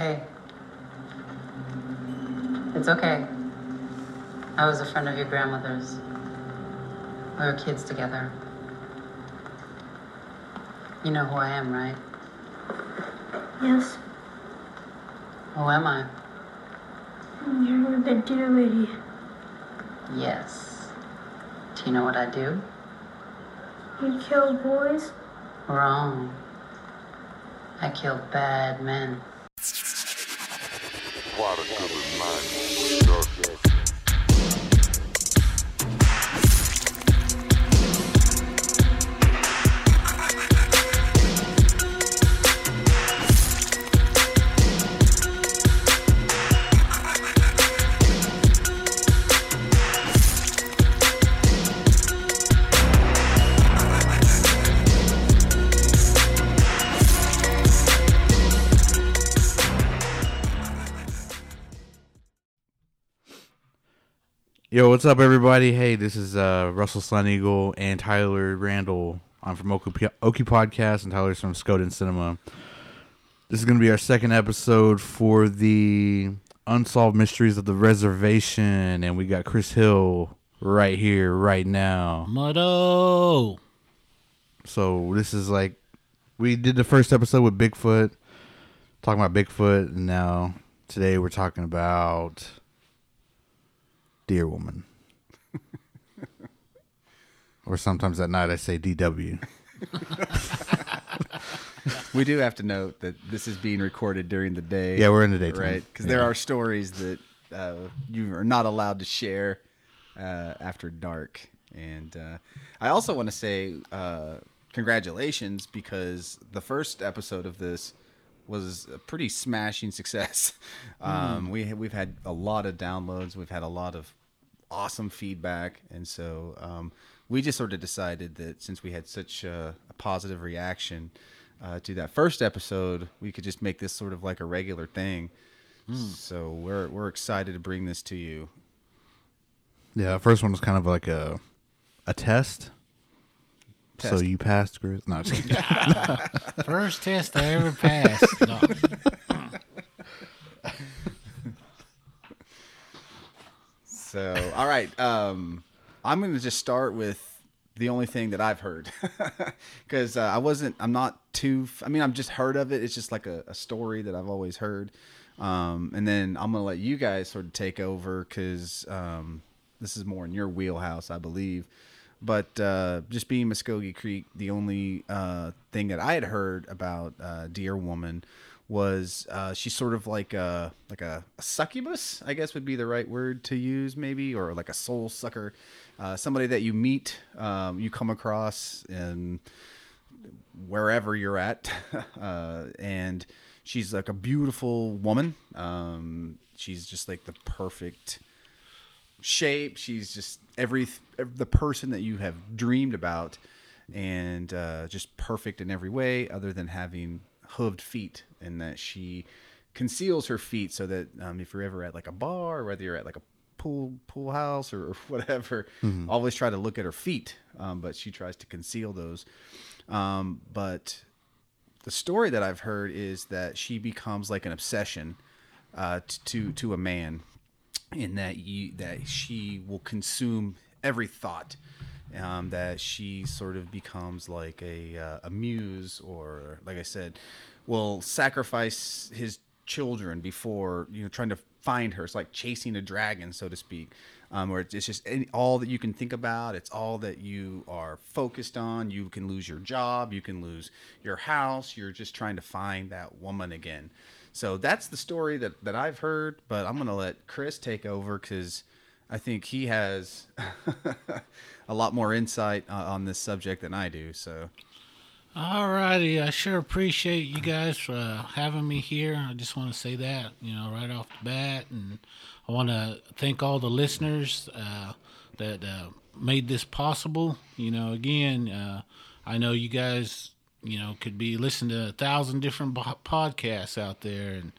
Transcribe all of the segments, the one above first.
Hey. It's okay. I was a friend of your grandmother's. We were kids together. You know who I am, right? Yes, Who am I? you're the deer lady. Yes. Do you know what I do? You kill boys? Wrong. I kill bad men. Mind. Yo, what's up, everybody? Hey, this is uh, Russell Sun Eagle and Tyler Randall. I'm from Oki, Oki Podcast, and Tyler's from Skoden Cinema. This is going to be our second episode for the Unsolved Mysteries of the Reservation, and we got Chris Hill right here, right now. Muddo. So this is like we did the first episode with Bigfoot, talking about Bigfoot, and now today we're talking about Deer Woman. or sometimes at night I say DW. We do have to note that this is being recorded during the day. Yeah, we're in the daytime. right? Because there are stories that uh, you are not allowed to share uh, after dark. And uh, I also want to say uh, congratulations because the first episode of this was a pretty smashing success. Um, we we've had a lot of downloads. We've had a lot of awesome feedback, and so um, we just sort of decided that since we had such a, a positive reaction uh, to that first episode, we could just make this sort of like a regular thing. So we're we're excited to bring this to you. Yeah, the first one was kind of like a a test. So you passed, Chris? No, just kidding. First test I ever passed. No. So all right, um, I'm going to just start with the only thing that I've heard because uh, I wasn't. I'm not too. I mean, I've just heard of it. It's just like a, a story that I've always heard. Um, and then I'm going to let you guys sort of take over because um, this is more in your wheelhouse, I believe. But uh, just being Muskogee Creek, the only uh, thing that I had heard about uh, Deer Woman was uh, she's sort of like a like a, a succubus, I guess would be the right word to use, maybe, or like a soul sucker, uh, somebody that you meet, um, you come across, and wherever you're at, uh, and she's like a beautiful woman. Um, she's just like the perfect shape. She's just every the person that you have dreamed about, and uh, just perfect in every way, other than having hooved feet, and that she conceals her feet so that um, if you're ever at like a bar, or whether you're at like a pool pool house or, or whatever, always try to look at her feet, um, but she tries to conceal those. Um, but the story that I've heard is that she becomes like an obsession uh, to to a man, in that you that she will consume every thought. Um, that she sort of becomes like a uh, a muse, or like I said, will sacrifice his children before you know trying to find her. It's like chasing a dragon, so to speak. Um, where it's just any, all that you can think about. It's all that you are focused on. You can lose your job. You can lose your house. You're just trying to find that woman again. So that's the story that, that I've heard. But I'm gonna let Chris take over because I think he has a lot more insight uh, on this subject than I do. So Alrighty, I sure appreciate you guys for uh, having me here. I just want to say that, you know, right off the bat, and I want to thank all the listeners uh, that uh, made this possible. You know, again, uh, I know you guys, you know, could be listening to a thousand different podcasts out there, and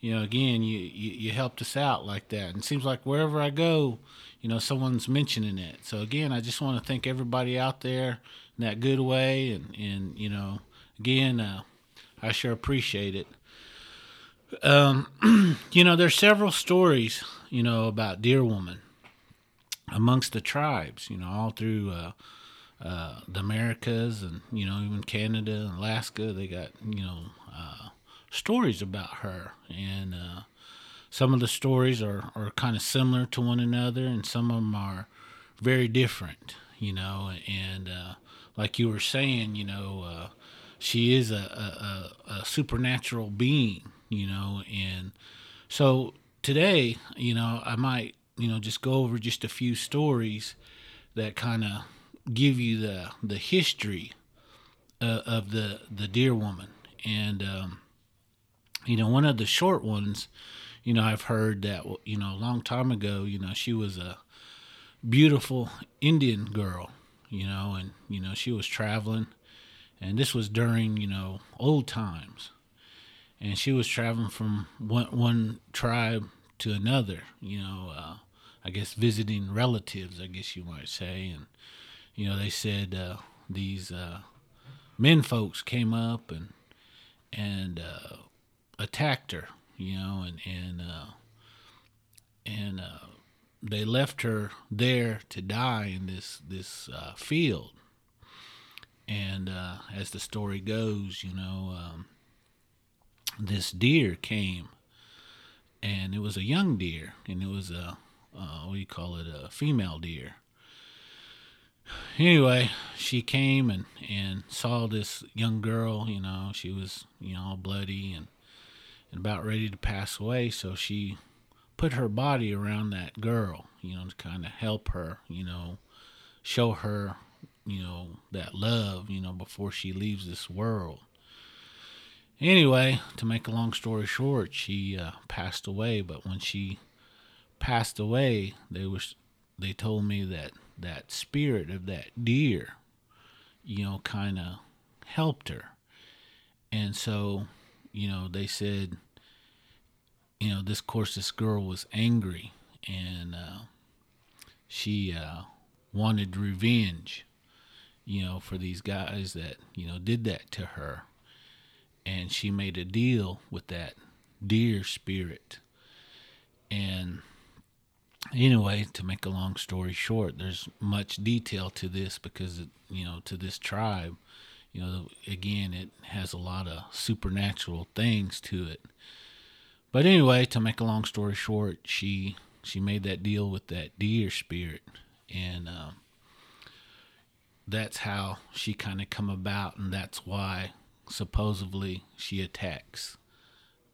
you know, again, you, you you helped us out like that, and it seems like wherever I go, you know, someone's mentioning it. So again, I just want to thank everybody out there in that good way, and and you know, again, uh, I sure appreciate it. Um, you know, there's several stories, you know, about Deer Woman amongst the tribes, you know, all through uh, uh, the Americas and, you know, even Canada and Alaska. They got, you know, uh, stories about her. And uh, some of the stories are, are kind of similar to one another, and some of them are very different, you know. And uh, like you were saying, you know, uh, she is a, a, a, supernatural being, you know. And so today, you know, I might, you know, just go over just a few stories that kind of give you the the history uh, of the the deer woman and um, you know one of the short ones you know i've heard that you know a long time ago you know she was a beautiful indian girl you know and you know she was traveling and this was during you know old times. And she was traveling from one one tribe to another you know uh, i guess visiting relatives i guess you might say. And you know they said uh, these uh, men folks came up and and uh, attacked her you know and and uh, and uh, they left her there to die in this this uh, field. And uh, as the story goes you know um, this deer came and it was a young deer and it was a uh, what do you call it a female deer. Anyway, she came and, and saw this young girl, you know, she was, you know, all bloody and, and about ready to pass away. So she put her body around that girl, you know, to kind of help her, you know, show her, you know, that love, you know, before she leaves this world. Anyway, to make a long story short, she uh, passed away. But when she passed away, they was they told me that that spirit of that deer, you know, kind of helped her. And so, you know, they said, you know, this course, this girl was angry and uh, she uh, wanted revenge, you know, for these guys that, you know, did that to her. And she made a deal with that deer spirit. And anyway, to make a long story short, there's much detail to this because, it, you know, to this tribe, you know, again, it has a lot of supernatural things to it. But anyway, to make a long story short, she she made that deal with that deer spirit, and um, that's how she kind of come about, and that's why supposedly she attacks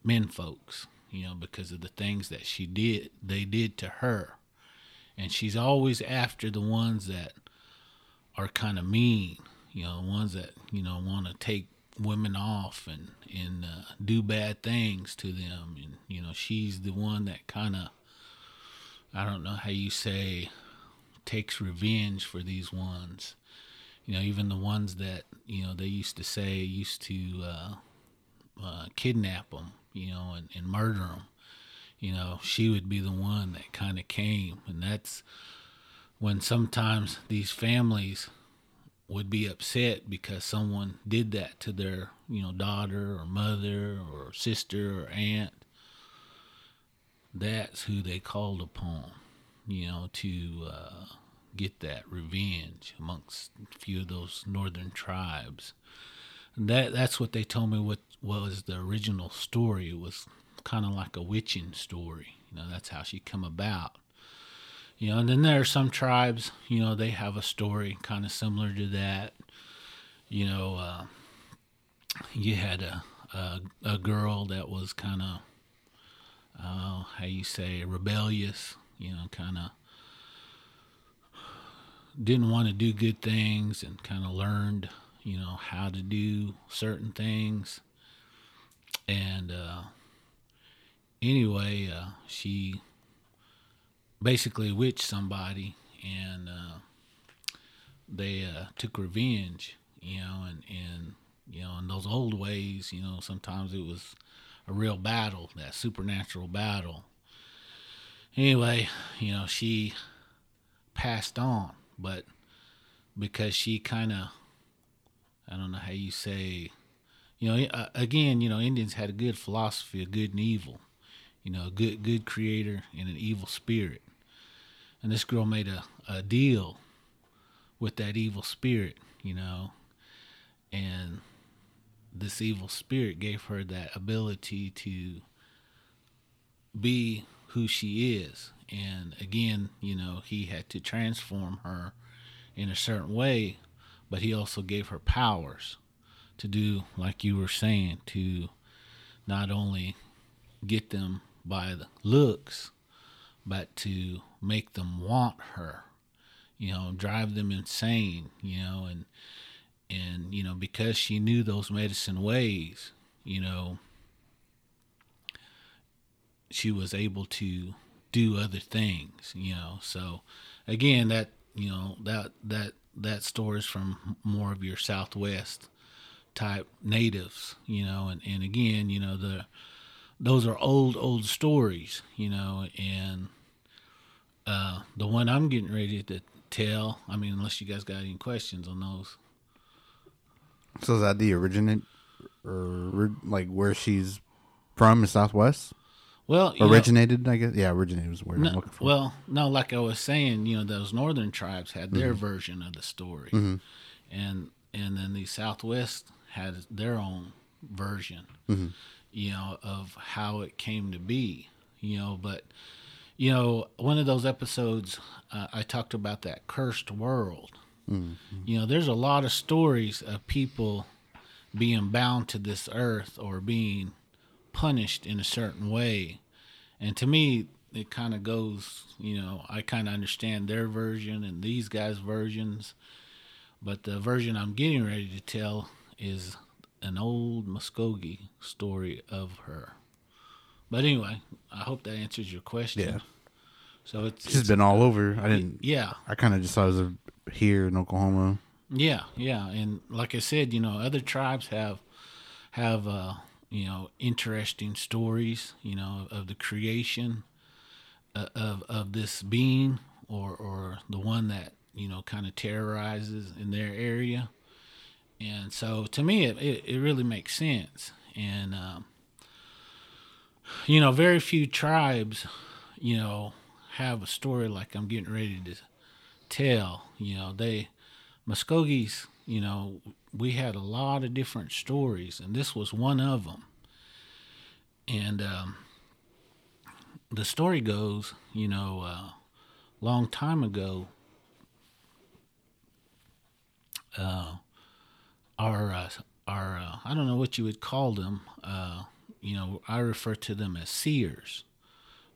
men folks you know, because of the things that she did, they did to her. And she's always after the ones that are kind of mean, you know, the ones that, you know, want to take women off and, and uh, do bad things to them. And, you know, she's the one that kind of, I don't know how you say, takes revenge for these ones. You know, even the ones that, you know, they used to say used to uh, uh, kidnap them you know, and, and murder them, you know, she would be the one that kind of came. And that's when sometimes these families would be upset because someone did that to their, you know, daughter or mother or sister or aunt. That's who they called upon, you know, to uh, get that revenge amongst a few of those northern tribes. And that that's what they told me what was the original story. It was kind of like a witching story. You know, that's how she come about. You know, and then there are some tribes, you know, they have a story kind of similar to that. You know, uh, you had a, a, a girl that was kind of, uh, how you say, rebellious. You know, kind of didn't want to do good things and kind of learned, you know, how to do certain things and uh, anyway, uh, she basically witched somebody, and uh, they uh, took revenge. You know, and and you know, in those old ways, you know, sometimes it was a real battle, that supernatural battle. Anyway, you know, she passed on, but because she kind of, I don't know how you say, you know, again, you know, Indians had a good philosophy of good and evil. You know, a good good creator and an evil spirit. And this girl made a, a deal with that evil spirit, you know, and this evil spirit gave her that ability to be who she is. And again, you know, he had to transform her in a certain way, but he also gave her powers to do, like you were saying, to not only get them by the looks, but to make them want her, you know, drive them insane, you know, and and you know because she knew those medicine ways, you know, she was able to do other things, you know. So again, that you know that that that story is from more of your Southwest type natives, you know, and and again, you know the those are old old stories, you know, and uh, the one I'm getting ready to tell. I mean, unless you guys got any questions on those. So is that the originate, or like where she's from, Southwest? Well, you know- Originated, I guess. Yeah, originated was where word I'm looking for. well, no, like I was saying, you know, those northern tribes had their Mm-hmm. version of the story, and and then the Southwest had their own version, Mm-hmm. you know, of how it came to be, you know. But you know, one of those episodes, uh, I talked about that cursed world. You know, there's a lot of stories of people being bound to this earth or being punished in a certain way. And to me, it kind of goes, you know, I kind of understand their version and these guys' versions. But the version I'm getting ready to tell is an old Muskogee story of her. But anyway, I hope that answers your question. Yeah. So it's, She's it's- been all over. I didn't. yeah, I kind of just thought it was here in Oklahoma. Yeah, yeah, and like I said, you know, other tribes have have uh, you know interesting stories, you know, of the creation uh, of of this being or or the one that you know kind of terrorizes in their area, and so to me, it it, it really makes sense, and um, you know, very few tribes, you know, have a story like I'm getting ready to tell. You know, they Muskogees, you know, we had a lot of different stories, and this was one of them. And um, the story goes, you know, uh, long time ago, uh, our uh, our uh, I don't know what you would call them. Uh, you know, I refer to them as seers,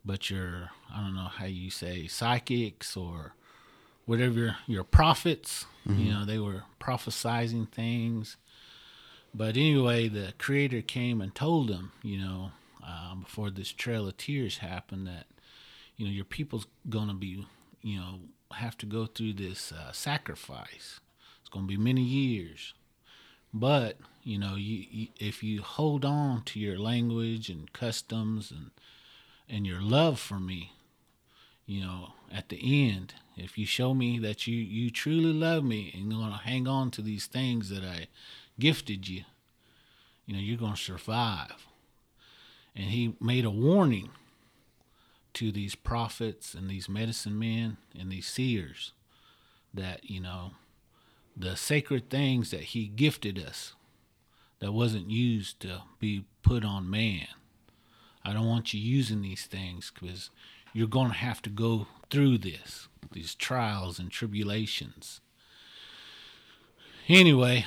but your I don't know how you say psychics or whatever your, prophets. You know, they were prophesizing things. But anyway, the creator came and told them, you know, uh, before this Trail of Tears happened, that you know your people's gonna be, you know, have to go through this uh, sacrifice. It's gonna be many years, but you know, you, you if you hold on to your language and customs and and your love for me, you know, at the end, if you show me that you, you truly love me and you're to hang on to these things that I gifted you, you know, you're to survive. And he made a warning to these prophets and these medicine men and these seers that, you know, the sacred things that he gifted us that wasn't used to be put on man. I don't want you using these things because you're going to have to go through this, these trials and tribulations. Anyway,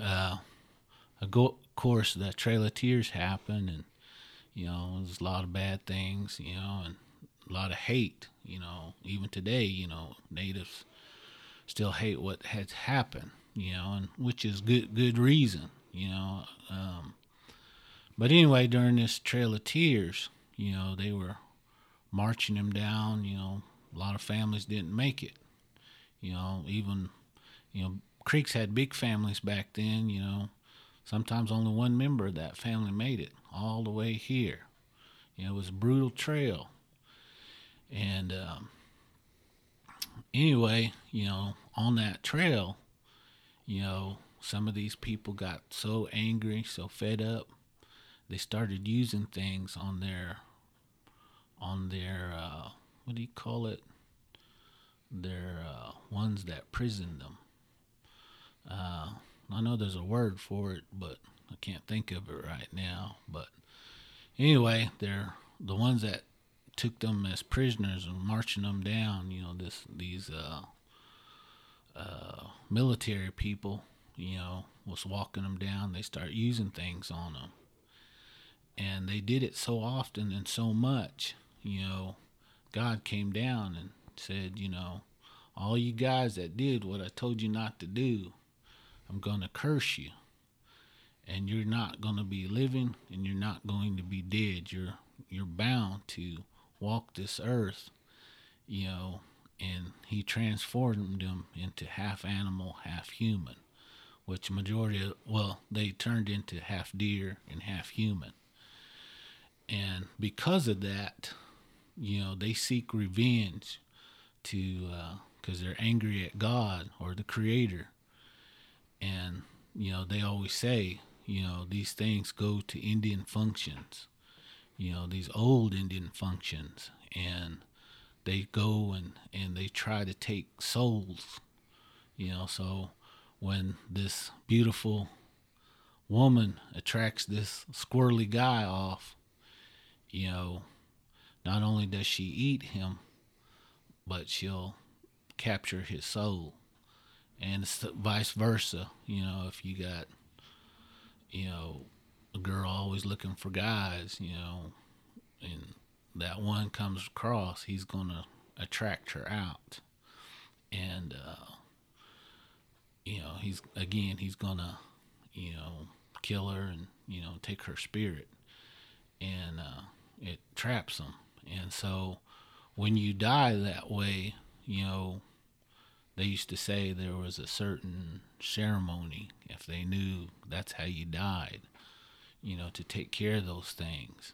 uh, of course, the Trail of Tears happened, and you know, there's a lot of bad things, you know, and a lot of hate. You know, even today, you know, natives still hate what has happened, you know, and which is good good reason, you know. Um, but anyway, during this Trail of Tears, you know, they were marching them down. You know, a lot of families didn't make it. You know, even you know, Creeks had big families back then. You know, sometimes only one member of that family made it all the way here. You know, it was a brutal trail. And um, anyway, you know, on that trail, you know, some of these people got so angry, so fed up, they started using things on their on their uh, what do you call it? Their uh, ones that prison them. Uh, I know there's a word for it, but I can't think of it right now. But anyway, they're the ones that took them as prisoners and marching them down. You know, this these uh, uh, military people, you know, was walking them down. They start using things on them, and they did it so often and so much. You know, God came down and said, you know, all you guys that did what I told you not to do, I'm gonna curse you. And you're not gonna be living and you're not going to be dead. You're you're bound to walk this earth, you know, and he transformed them into half animal, half human, which majority of, well, they turned into half deer and half human. And because of that, you know, they seek revenge to, uh, because they're angry at God or the Creator. And, you know, they always say, you know, these things go to Indian functions you know these old Indian functions, and they go and and they try to take souls, you know. So when this beautiful woman attracts this squirrely guy off, you know, not only does she eat him, but she'll capture his soul, and vice versa. You know, if you got, you know, a girl always looking for guys, you know, and that one comes across, he's gonna attract her out, and uh, you know, he's again, he's gonna, you know, kill her and you know, take her spirit, and uh, it traps them, and so when you die that way, you know. They used to say there was a certain ceremony. If they knew that's how you died you know, to take care of those things.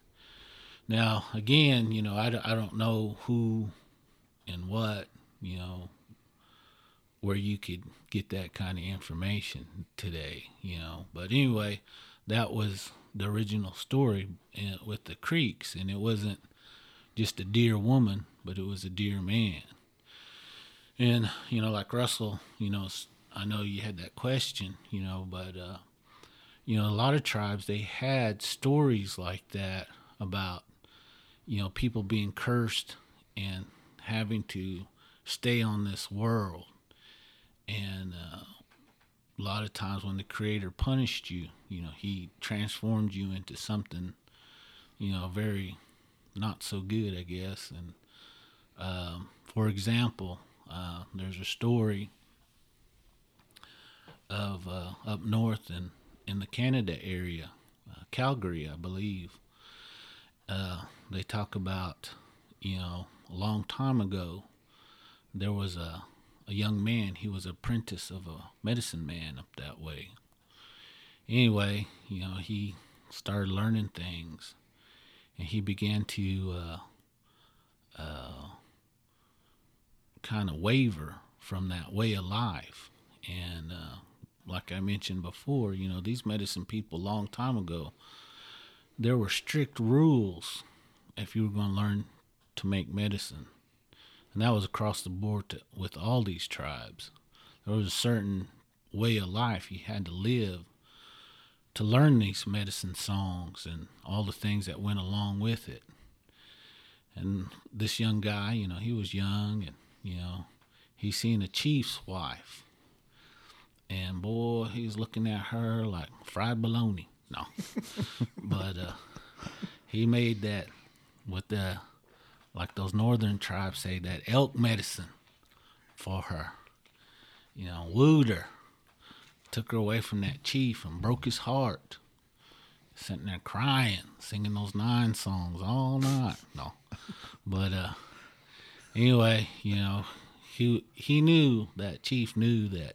Now, again, you know, I, I don't know who and what, you know, where you could get that kind of information today, you know. But anyway, that was the original story with the Creeks, and it wasn't just a deer woman, but it was a deer man. And, you know, like Russell, you know, I know you had that question, you know, but, uh, you know, a lot of tribes they had stories like that about, you know, people being cursed and having to stay on this world. And uh, a lot of times when the Creator punished you, you know, He transformed you into something, you know, very not so good, I guess. And um, for example, uh, there's a story of uh, up north in in the Canada area, uh, Calgary, I believe. Uh, they talk about, you know, a long time ago, there was a, a young man. He was apprentice of a medicine man up that way. Anyway, you know, he started learning things, and he began to uh, uh, kind of waver from that way of life, and uh, like I mentioned before, you know, these medicine people, long time ago, there were strict rules if you were going to learn to make medicine. And that was across the board to, with all these tribes. There was a certain way of life you had to live to learn these medicine songs and all the things that went along with it. And this young guy, you know, he was young and, you know, he seen a chief's wife and boy, he's looking at her like fried bologna. No, but uh, he made that with the like those northern tribes say that elk medicine for her. You know, wooed her, took her away from that chief and broke his heart. Sitting there crying, singing those nine songs all night. No, but uh, anyway, you know, he he knew that chief knew that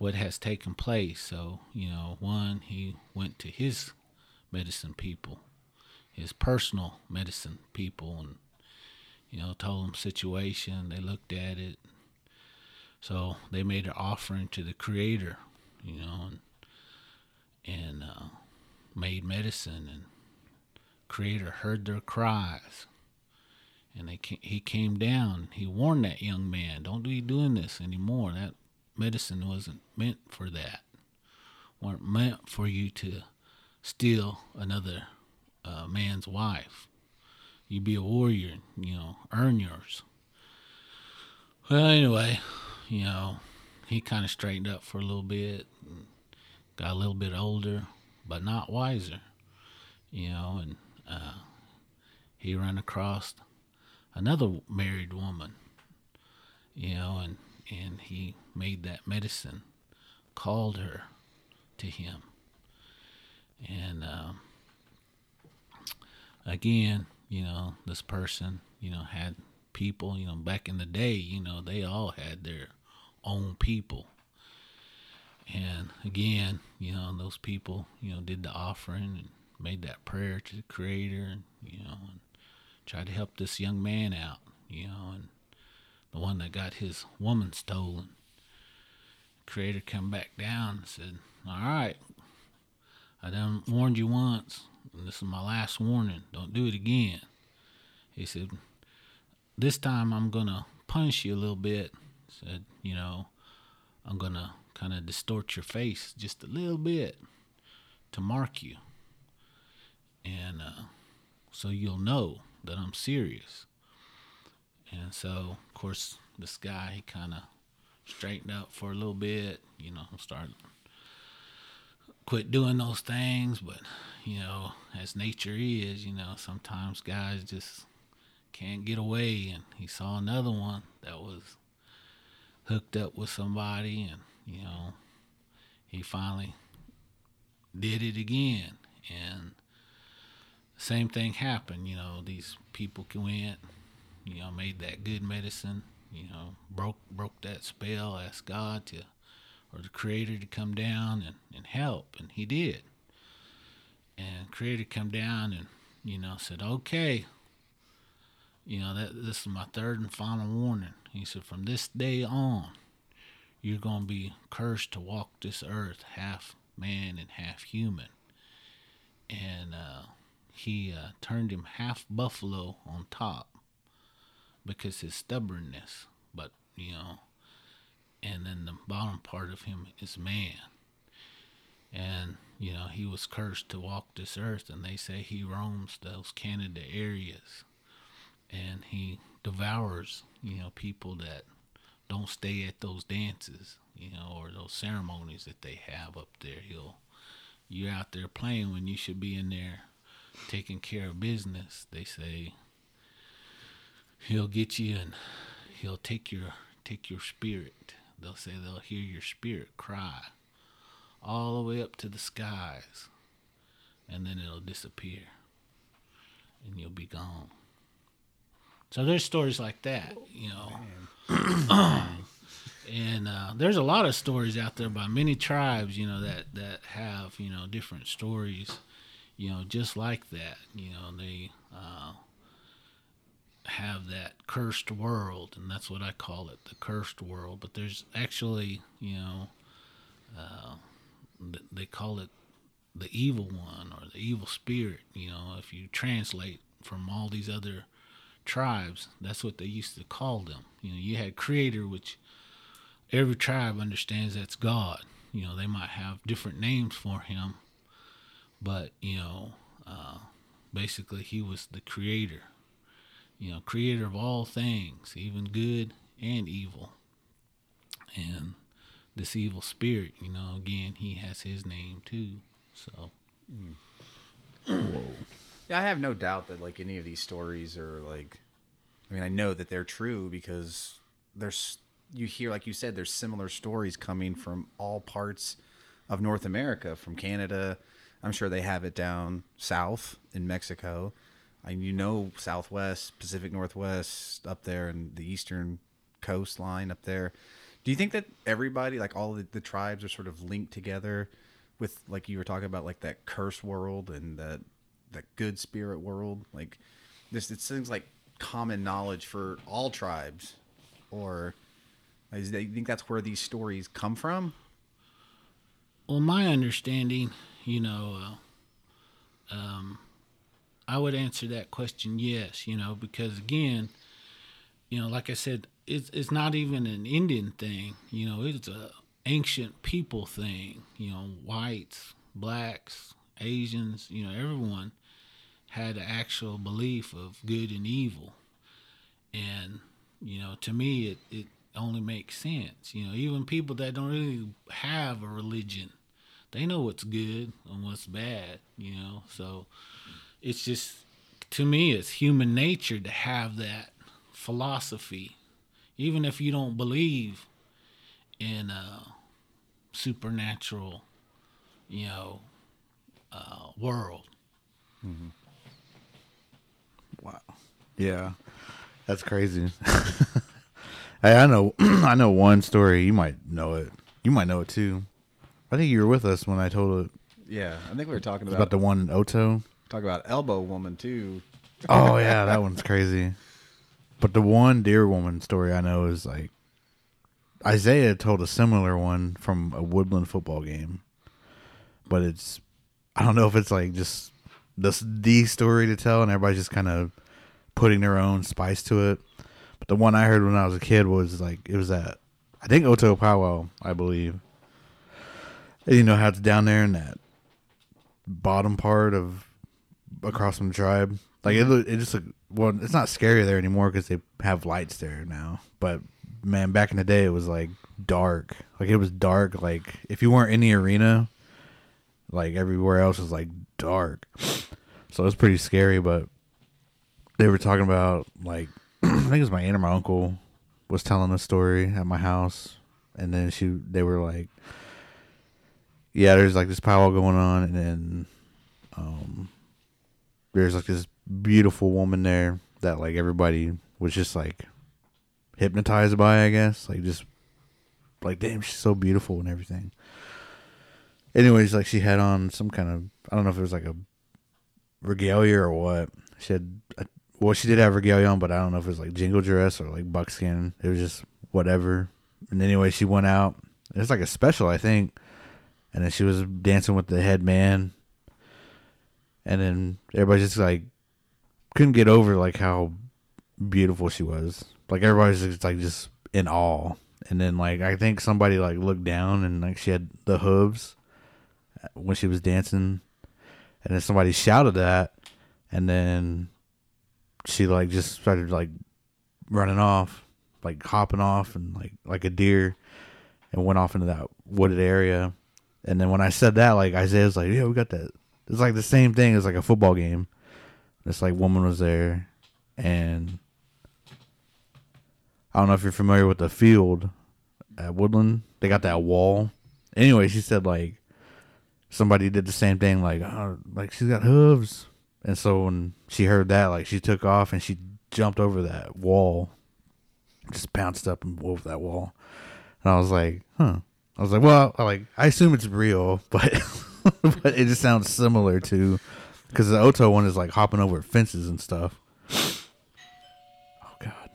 what has taken place. So, you know, one, he went to his medicine people, his personal medicine people, and, you know, told them situation. They looked at it. So they made an offering to the Creator, you know, and and uh, made medicine, and Creator heard their cries, and they ca- he came down. He warned that young man, "Don't be doing this anymore. That medicine wasn't meant for that. weren't meant for you to steal another uh, man's wife. You be a warrior, you know, earn yours." Well, anyway, you know, he kind of straightened up for a little bit, got a little bit older, but not wiser, you know, and uh, he ran across another married woman, you know, and and he made that medicine, called her to him, and um, again, you know, this person, you know, had people, you know, back in the day, you know, they all had their own people. And again, you know, those people, you know, did the offering and made that prayer to the Creator, and you know, and tried to help this young man out, you know, and the one that got his woman stolen. Creator come back down and said, "All right, I done warned you once, and this is my last warning. Don't do it again." He said, "This time I'm gonna punish you a little bit." Said, "You know, I'm gonna kind of distort your face just a little bit to mark you, and uh, so you'll know that I'm serious." And so, of course, this guy he kind of straightened up for a little bit, you know, started quit doing those things, but you know, as nature is, you know, sometimes guys just can't get away. And he saw another one that was hooked up with somebody and, you know, he finally did it again. And same thing happened, you know, these people went, you know, made that good medicine, you know, broke broke that spell, asked God to or the creator to come down and, and help and he did. And creator come down and, you know, said, Okay, you know, that this is my third and final warning. He said, From this day on, you're gonna be cursed to walk this earth half man and half human. And uh, he uh, turned him half buffalo on top because his stubbornness. But you know, and then the bottom part of him is man. And you know, he was cursed to walk this earth, and they say he roams those Canada areas, and he devours you know people that don't stay at those dances, you know, or those ceremonies that they have up there. He'll you're out there playing when you should be in there taking care of business. They say he'll get you and he'll take your take your spirit. They'll say they'll hear your spirit cry all the way up to the skies, and then it'll disappear, and you'll be gone. So there's stories like that, you know. and uh, there's a lot of stories out there by many tribes, you know, that that have you know different stories, you know, just like that. You know, they uh, have that cursed world, and that's what I call it, the cursed world. But there's actually, you know, uh, they call it the evil one or the evil spirit. You know, if you translate from all these other tribes, that's what they used to call them. You know, you had creator, which every tribe understands that's God. You know, they might have different names for him, but you know, uh, basically he was the creator. You know, creator of all things, even good and evil. And this evil spirit, you know, again, he has his name too. So, Yeah, I have no doubt that like any of these stories are like, I mean, I know that they're true because there's you hear like you said, there's similar stories coming from all parts of North America, from Canada. I'm sure they have it down south in Mexico. And you know, Southwest, Pacific Northwest, up there, and the eastern coastline up there. Do you think that everybody, like all the, the tribes, are sort of linked together with, like you were talking about, like that curse world and that that good spirit world? Like this, it seems like common knowledge for all tribes, or is you think that's where these stories come from? well, my understanding, you know, uh, um, I would answer that question yes, you know, because again, you know, like I said, it's it's not even an Indian thing, you know, it's a ancient people thing, you know, whites, blacks, Asians, you know, everyone had an actual belief of good and evil. And, you know, to me it, it only makes sense. You know, even people that don't really have a religion, they know what's good and what's bad, you know. So it's just to me it's human nature to have that philosophy. Even if you don't believe in a supernatural, you know, uh, world. Wow. Yeah. That's crazy. hey, I know I know one story. You might know it. You might know it too. I think you were with us when I told it Yeah, I think we were talking about, about the one in Oto. Talk about elbow woman too. Oh yeah, that one's crazy. But the one deer woman story I know is like Isaiah told a similar one from a woodland football game. But it's I don't know if it's like just the the story to tell and everybody's just kind of putting their own spice to it. But the one I heard when I was a kid was like it was at I think Oto Powwow, I believe. And you know how it's down there in that bottom part of across from the tribe. Like it, it just well, it's not scary there anymore because they have lights there now. But man, back in the day, it was like dark. Like it was dark. Like if you weren't in the arena, like everywhere else was like dark. So it was pretty scary. But they were talking about like I think it was my aunt or my uncle was telling a story at my house, and then she they were like, yeah, there's like this powwow going on, and then um, there's like this beautiful woman there that like everybody was just like hypnotized by, I guess. Like just like damn, she's so beautiful and everything. Anyways, like she had on some kind of I don't know if it was like a regalia or what. She had a, well, she did have regalia on, but I don't know if it was like jingle dress or like buckskin. It was just whatever. And anyway, she went out. It was like a special, I think. And then she was dancing with the head man and then everybody just like couldn't get over like how beautiful she was. Like everybody's just like just in awe. And then like I think somebody like looked down and like she had the hooves when she was dancing, and then somebody shouted that, and then she like just started like running off, like hopping off and like like a deer, and went off into that wooded area. And then when I said that, like Isaiah's like, "Yeah, we got that." It's like the same thing as like a football game. This like woman was there, and I don't know if you're familiar with the field at Woodland. They got that wall. Anyway, she said like somebody did the same thing, like oh, like she's got hooves, and so when she heard that, like she took off and she jumped over that wall, just bounced up and over that wall, and I was like, huh. I was like, well, like I assume it's real, but but it just sounds similar to because the Oto one is like hopping over fences and stuff. Oh God!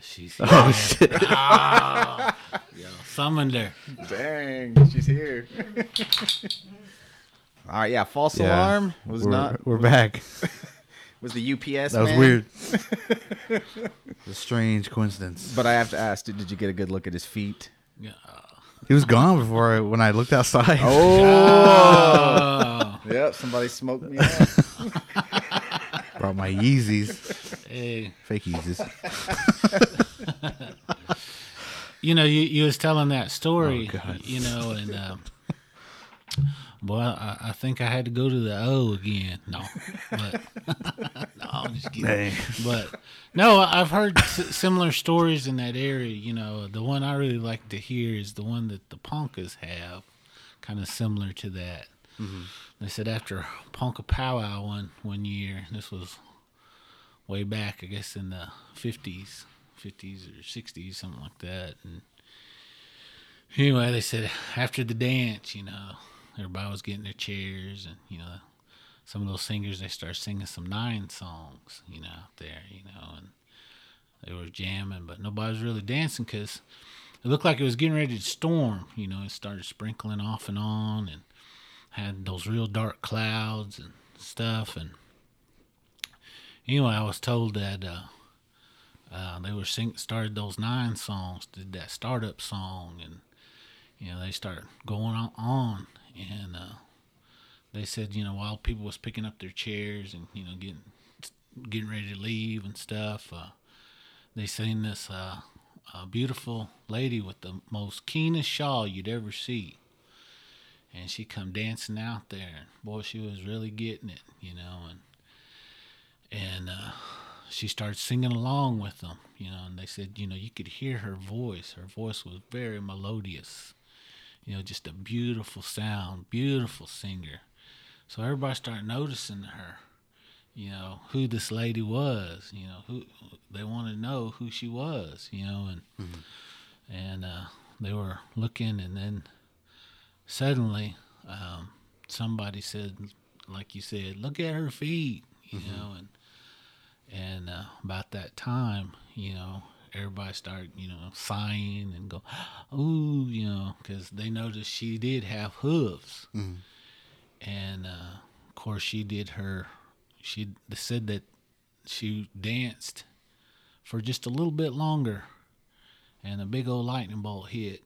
She's Oh shit! yo, summoned her. Dang, she's here. All right, yeah, false Yeah. alarm was we're, not We're back. was the UPS. That was man. weird. It's a strange coincidence. But I have to ask, did, did you get a good look at his feet? Yeah. He was gone before I, when I looked outside. Oh, Yep, somebody smoked me out. Brought my Yeezys, hey, fake Yeezys. you know, you, you was telling that story, Oh, God. you know, and um, boy, I, I think I had to go to the O again. No, but no, I'm just kidding. Dang. But no, I've heard s- similar stories in that area. You know, the one I really like to hear is the one that the Poncas have, kind of similar to that. Mm-hmm. They said after Ponca Powwow one one year, this was way back, I guess in the fifties, fifties or sixties, something like that. And anyway, they said after the dance, you know, everybody was getting their chairs, and you know, some of those singers they start singing some nine songs, you know, out there, you know, and they were jamming, but nobody was really dancing because it looked like it was getting ready to storm. You know, it started sprinkling off and on, and had those real dark clouds and stuff. And anyway, I was told that uh, uh, they were sing started those nine songs, did that startup song, and you know they started going on and uh, they said you know while people was picking up their chairs and you know getting getting ready to leave and stuff, uh, they seen this uh, beautiful lady with the most keenest shawl you'd ever see. And she come dancing out there, and boy, she was really getting it, you know. And and uh, she started singing along with them, you know. And they said, you know, you could hear her voice. Her voice was very melodious, you know, just a beautiful sound, beautiful singer. So everybody started noticing her, you know, who this lady was, you know, who they wanted to know who she was, you know, and and uh, they were looking, and then suddenly um, somebody said, like you said, look at her feet, you know, and and uh, about that time, you know, everybody started, you know, sighing and go, ooh, you know, because they noticed she did have hooves, and uh, of course she did her. She said that she danced for just a little bit longer, and a big old lightning bolt hit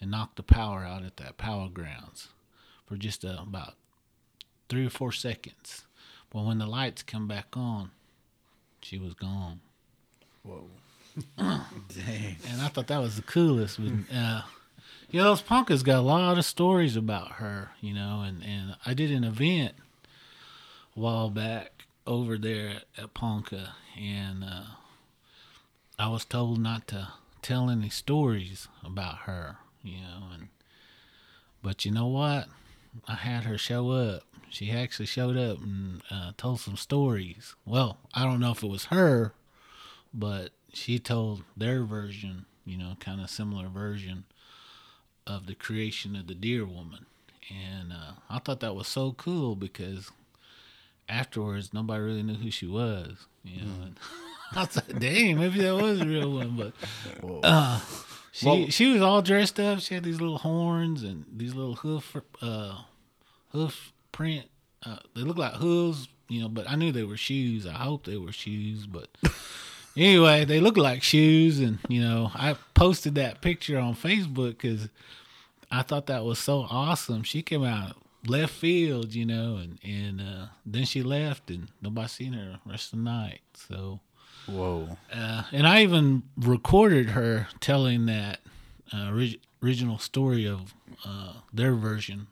and knocked the power out at that powwow grounds for just uh, about three or four seconds. But when the lights come back on, she was gone. Whoa. Dang. And I thought that was the coolest. When, uh, you know, those Poncas got a lot of stories about her, you know, and, and I did an event a while back over there at Ponca, and uh, I was told not to tell any stories about her, you know, and but you know what? I had her show up. She actually showed up and uh, told some stories. Well, I don't know if it was her, but she told their version, you know, kind of similar version of the creation of the deer woman. And uh, I thought that was so cool because afterwards nobody really knew who she was, you know. And I was like, dang, maybe that was a real one, but uh, she Well- she was all dressed up. She had these little horns and these little hoof uh, hoof print. Uh, they look like hooves, you know, but I knew they were shoes. I hope they were shoes, but anyway, they look like shoes. And, you know, I posted that picture on Facebook because I thought that was so awesome. She came out left field, you know, and, and uh, then she left and nobody seen her rest of the night. So, Whoa. uh, and I even recorded her telling that uh, orig- original story of uh, their version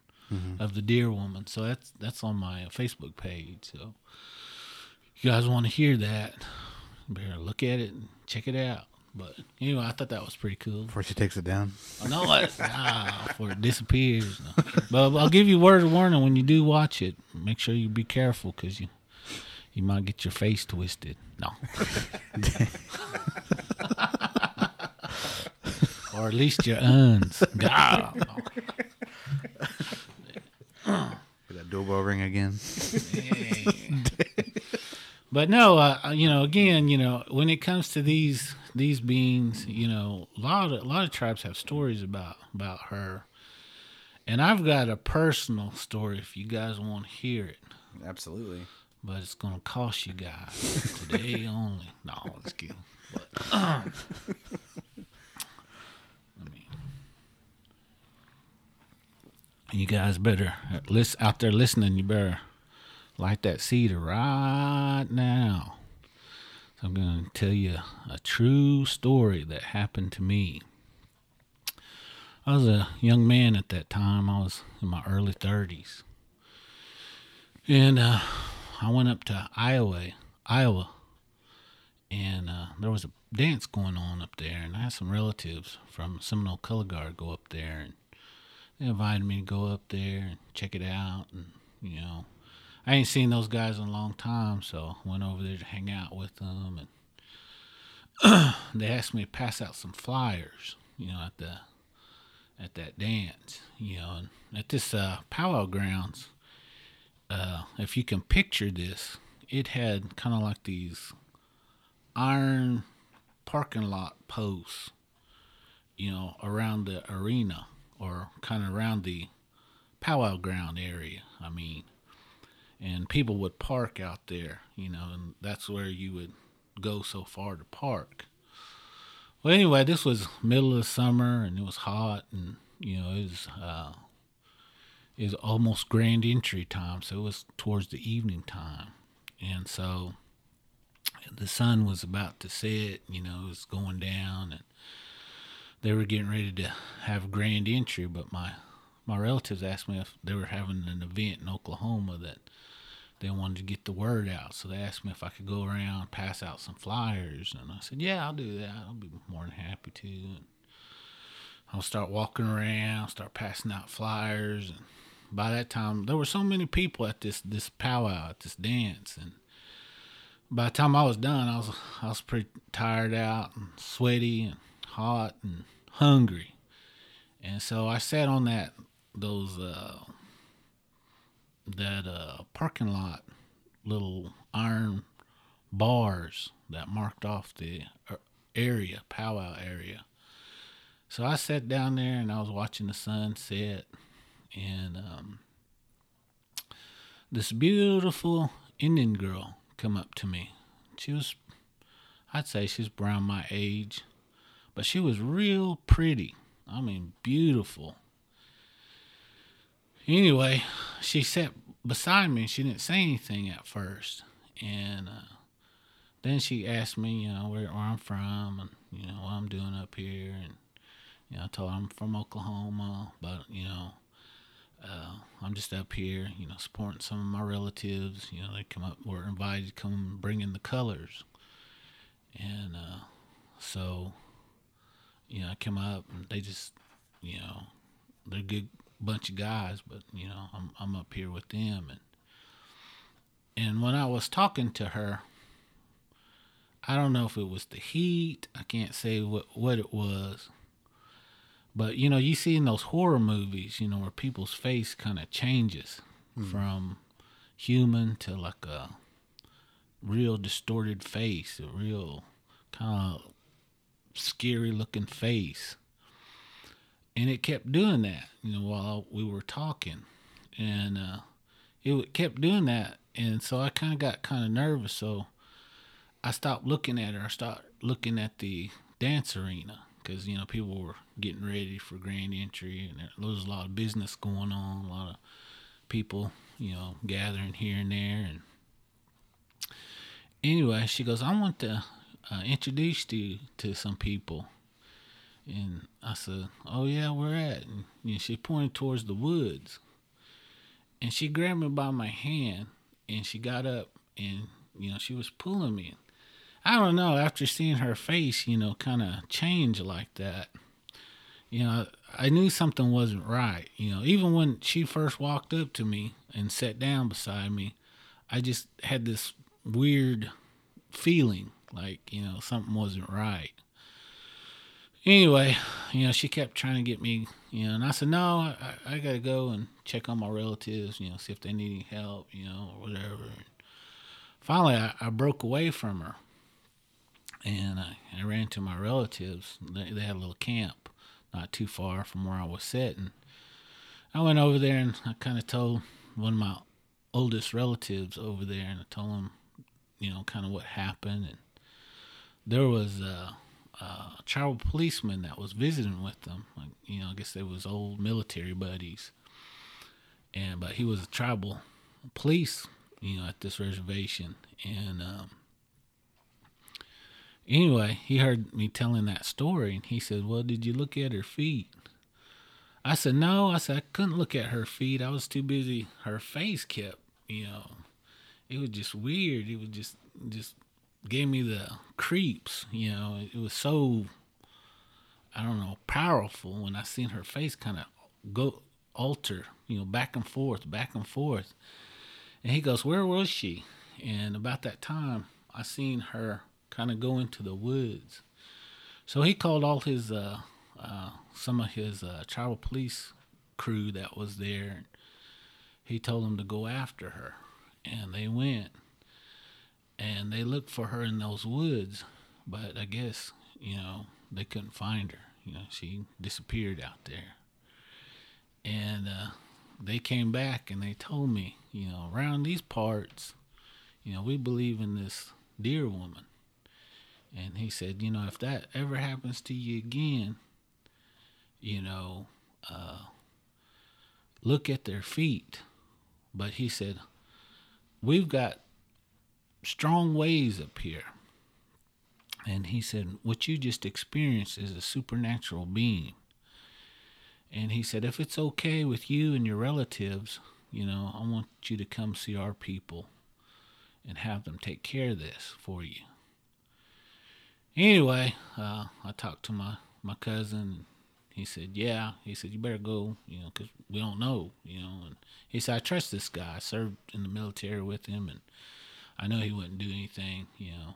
of the Deer Woman. So that's that's on my Facebook page. So you guys want to hear that, better look at it and check it out. But anyway, I thought that was pretty cool. Before she takes it down. I know it. Ah, before it disappears. No. But I'll give you word of warning when you do watch it. Make sure you be careful because you you might get your face twisted. No. or at least your uns. God. Get that doorbell ring again. But no, uh, you know, again, you know, when it comes to these these beings, you know, a lot of a lot of tribes have stories about about her, and I've got a personal story if you guys want to hear it. Absolutely. But it's gonna cost you guys today only. No, just kidding. But, um, let me. You guys better listen out there listening. You better light that cedar right now. So I'm going to tell you a true story that happened to me. I was a young man at that time. I was in my early 30s. And uh, I went up to Iowa, Iowa, and uh, there was a dance going on up there. And I had some relatives from Seminole Color Guard go up there, and they invited me to go up there and check it out. And you know, I ain't seen those guys in a long time, so went over there to hang out with them, and they asked me to pass out some flyers, you know, at the at that dance, you know, and at this uh, powwow grounds. Uh, if you can picture this, it had kind of like these iron parking lot posts, you know, around the arena or kind of around the powwow ground area. I mean, and people would park out there, you know, and that's where you would go so far to park. Well, anyway, this was middle of summer and it was hot, and you know, it was uh, it was almost grand entry time, so it was towards the evening time, and so the sun was about to set. You know, it was going down, and they were getting ready to have grand entry. But my my relatives asked me if they were having an event in Oklahoma that they wanted to get the word out. So they asked me if I could go around pass out some flyers, and I said, "Yeah, I'll do that. I'll be more than happy to." And I'll start walking around, start passing out flyers, and by that time there were so many people at this this powwow, at this dance, and by the time I was done, I was I was pretty tired out and sweaty and hot and hungry, and so I sat on that those uh, that uh, parking lot little iron bars that marked off the uh, area powwow area. So I sat down there and I was watching the sunset and um, this beautiful Indian girl come up to me. She was, I'd say she's around my age, but she was real pretty. I mean, beautiful. Anyway, she sat beside me. She didn't say anything at first, and uh, then she asked me, you know, where, where I'm from and you know what I'm doing up here, and you know, I told her I'm from Oklahoma, but you know, uh, I'm just up here, you know, supporting some of my relatives. You know, they come up, were invited to come bring in the colors, and uh, so, you know, I come up and they just, you know, they're good bunch of guys, but you know, I'm I'm up here with them, and and when I was talking to her, I don't know if it was the heat. I can't say what what it was. But you know, you see in those horror movies, you know, where people's face kind of changes hmm. from human to like a real distorted face, a real kind of scary looking face. And it kept doing that, you know, while we were talking, and uh, it kept doing that, and so I kind of got kind of nervous. So I stopped looking at her. I stopped looking at the dance arena because you know people were getting ready for grand entry, and there, was a lot of business going on, a lot of people, you know, gathering here and there. And anyway, she goes, "I want to uh, introduce you to some people." And I said, "Oh yeah, where at?" And know, she pointed towards the woods, and she grabbed me by my hand, and she got up, and you know, she was pulling me. I don't know. After seeing her face, you know, kind of change like that, you know, I knew something wasn't right. You know, even when she first walked up to me and sat down beside me, I just had this weird feeling like, you know, something wasn't right. Anyway, you know, she kept trying to get me, you know, and I said, no, I, I got to go and check on my relatives, you know, see if they need any help, you know, or whatever. Finally, I, I broke away from her and I, I ran to my relatives. They, they had a little camp not too far from where I was sitting. I went over there and I kind of told one of my oldest relatives over there, and I told him, you know, kind of what happened. And there was a, a tribal policeman that was visiting with them. Like, you know, I guess they was old military buddies. And but he was a tribal police, you know, at this reservation, and um, anyway, he heard me telling that story and he said, Well, did you look at her feet? I said, No. I said, I couldn't look at her feet. I was too busy. Her face kept, you know, it was just weird. It was just, just gave me the creeps, you know. It was so, I don't know, powerful when I seen her face kind of go alter, you know, back and forth, back and forth. And he goes, Where was she? And about that time, I seen her kind of go into the woods. So he called all his, uh, uh, some of his uh, tribal police crew that was there. He told them to go after her, and they went. And they looked for her in those woods, but I guess you know they couldn't find her. You know, she disappeared out there. And uh, they came back and they told me, you know, around these parts, you know, we believe in this deer woman. And he said, you know, if that ever happens to you again, you know, uh, look at their feet. But he said, we've got strong ways up here. And he said, What you just experienced is a supernatural being. And he said, If it's okay with you and your relatives, you know, I want you to come see our people and have them take care of this for you. Anyway, uh, I talked to my, my cousin. He said, Yeah. He said, You better go, you know, because we don't know, you know. And he said, I trust this guy. I served in the military with him, and I know he wouldn't do anything, you know,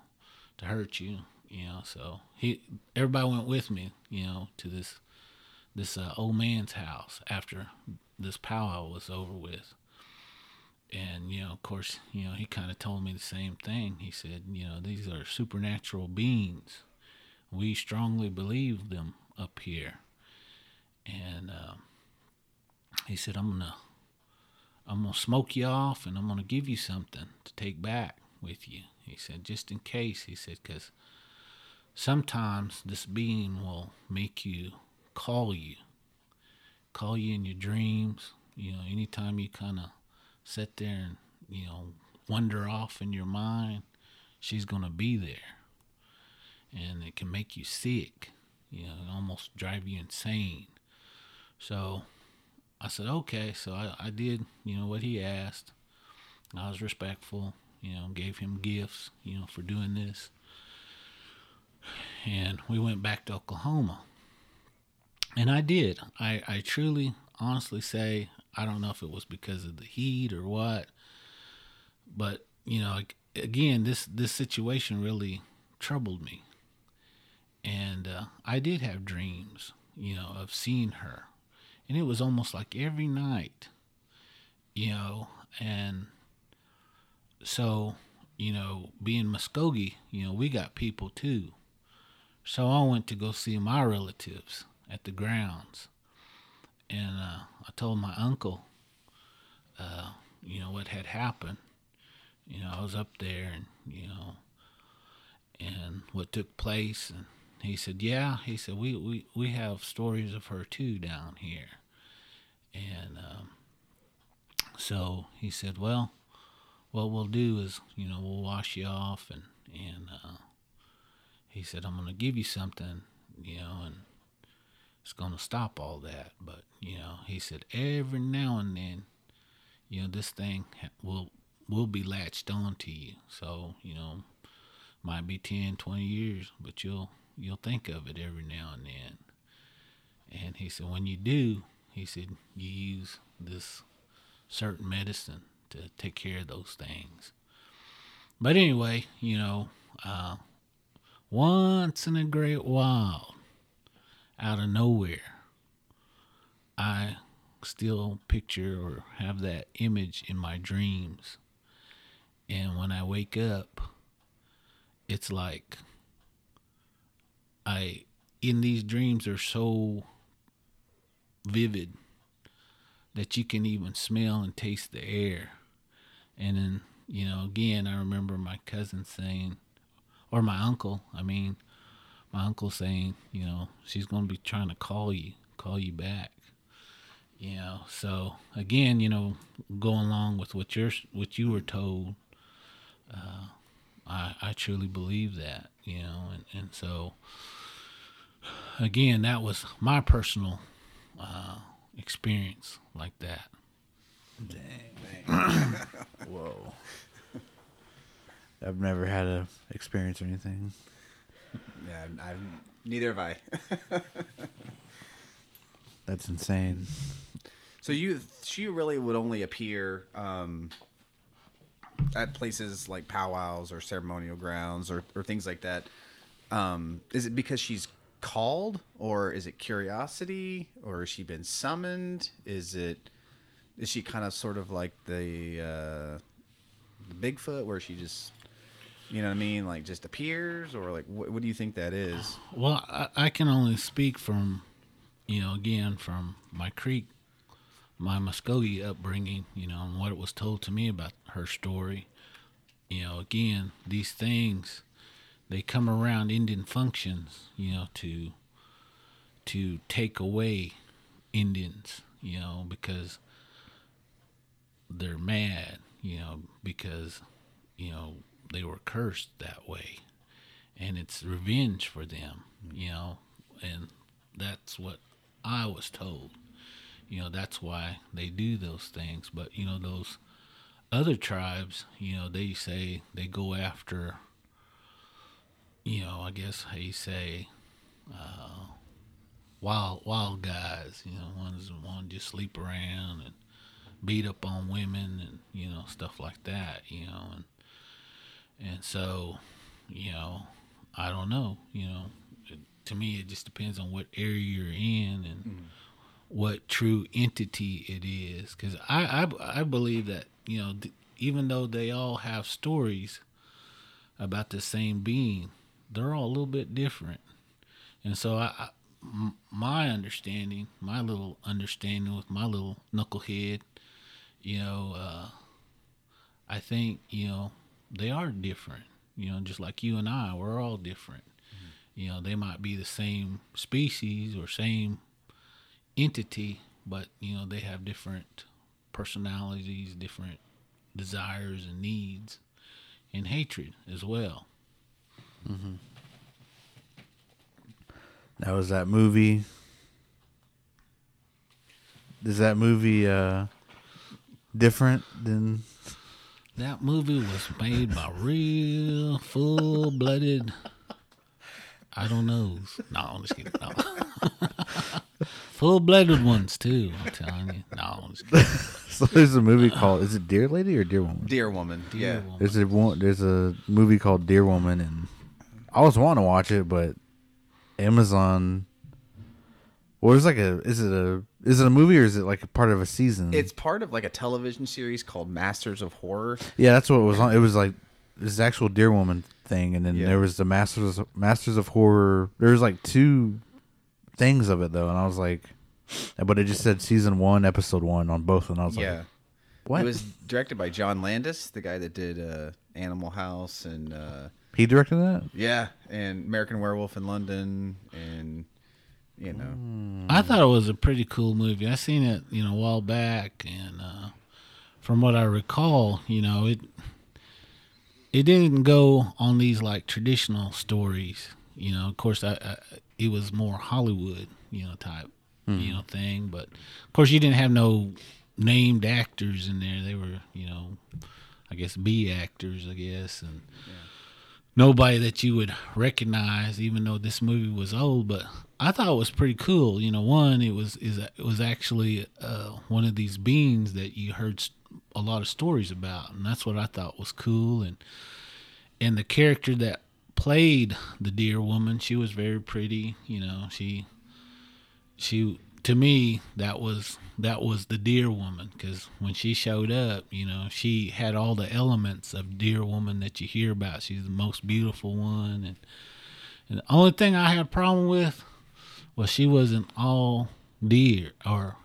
to hurt you, you know. So he, everybody went with me, you know, to this this uh, old man's house after this powwow was over with. And you know, of course, you know, he kind of told me the same thing. He said, you know, these are supernatural beings. We strongly believe them up here. And uh, he said, I'm gonna I'm gonna smoke you off and I'm gonna give you something to take back with you. He said, just in case. He said, because sometimes this being will make you call you, call you in your dreams. You know, anytime you kind of sit there and you know wander off in your mind, she's gonna be there, and it can make you sick. You know, almost drive you insane. So I said, okay. So I, I did, you know, what he asked. I was respectful, you know, gave him gifts, you know, for doing this. And we went back to Oklahoma. And I did. I, I truly, honestly say, I don't know if it was because of the heat or what, but, you know, again, this, this situation really troubled me. And uh, I did have dreams, you know, of seeing her and it was almost like every night, you know, and so, you know, being Muskogee, you know, we got people too. So I went to go see my relatives at the grounds, and uh, I told my uncle, uh, you know, what had happened. You know, I was up there, and you know, and what took place, and he said, "Yeah." He said, "We we we have stories of her too down here." And um, so he said, "Well, what we'll do is, you know, we'll wash you off, and and uh, he said, I'm to give you something, you know, and it's to stop all that. But you know, he said, every now and then, you know, this thing will will be latched on to you. So you know, might be 10, 20 years, but you'll you'll think of it every now and then. And he said, when you do, he said, you use this certain medicine to take care of those things. But anyway, you know, uh, once in a great while, out of nowhere, I still picture or have that image in my dreams. And when I wake up, it's like I in these dreams are so vivid that you can even smell and taste the air. And then, you know, again, I remember my cousin saying, or my uncle, I mean, my uncle saying, you know, she's going to be trying to call you, call you back. You know, so again, you know, going along with what you're, what you were told, uh, I, I truly believe that, you know, and, and so again, that was my personal uh, experience like that. Dang. dang. Whoa. I've never had a experience or anything. Yeah, I, neither have I. That's insane. so you, she really would only appear um, at places like powwows or ceremonial grounds or, or things like that. Um, is it because she's called, or is it curiosity, or has she been summoned? Is it is she kind of sort of like the uh, Bigfoot, where she just You know what I mean? Like just appears, or like what, what do you think that is? Well, I, I can only speak from, you know, again from my Creek, my Muskogee upbringing, you know, and what it was told to me about her story. You know, again, these things, they come around Indian functions, you know, to to take away Indians, you know, because they're mad, you know, because you know they were cursed that way and it's revenge for them, you know, and that's what I was told. You know, that's why they do those things. But you know, those other tribes, you know, they say they go after, you know, I guess how you say, uh, wild wild guys. You know, ones to just sleep around and beat up on women and you know stuff like that. You know, and and so, you know, I don't know. You know, it, to me, it just depends on what area you're in and what true entity it is. Because I, I, I believe that you know, th- even though they all have stories about the same being, they're all a little bit different. And so, I, I m- my understanding, my little understanding with my little knucklehead, you know, uh, I think you know they are different. You know, just like you and I, we're all different. You know, they might be the same species or same entity, but you know they have different personalities, different desires and needs, and hatred as well. That was that movie. Is that movie uh different than That movie was made by real full blooded. I don't know. No, I'm just kidding. No. full blooded ones too. I'm telling you. No, I'm just kidding. so there's a movie called is it Deer Lady or Deer Woman? Deer woman, yeah. There's a one there's a movie called Deer Woman and I was wanting to watch it but Amazon well, there's like a is it a is it a movie or is it like a part of a season? It's part of like a television series called Masters of Horror. Yeah, that's what it was on. It was like this actual Deer Woman thing, and then Yeah. there was the Masters Masters of Horror. There was like two things of it though, and I was like, but it just said season one, episode one on both, and I was like, yeah. like, what? It was directed by John Landis, the guy that did uh, Animal House and uh, he directed that? yeah, and American Werewolf in London, and you know, I thought it was a pretty cool movie. I seen it, you know, a while back, and uh, from what I recall, you know, it it didn't go on these like traditional stories. You know, of course, I, I it was more Hollywood, you know, type, you know, thing. But of course, you didn't have no named actors in there. They were, you know, I guess B actors, I guess, and nobody that you would recognize, even though this movie was old. But I thought it was pretty cool. You know, one it was is it was actually uh, one of these beings that you heard a lot of stories about, and that's what I thought was cool. And and the character that played the deer woman, she was very pretty. You know, she she to me that was that was the deer woman because when she showed up you know she had all the elements of deer woman that you hear about she's the most beautiful one and, and the only thing i had a problem with was she wasn't all deer or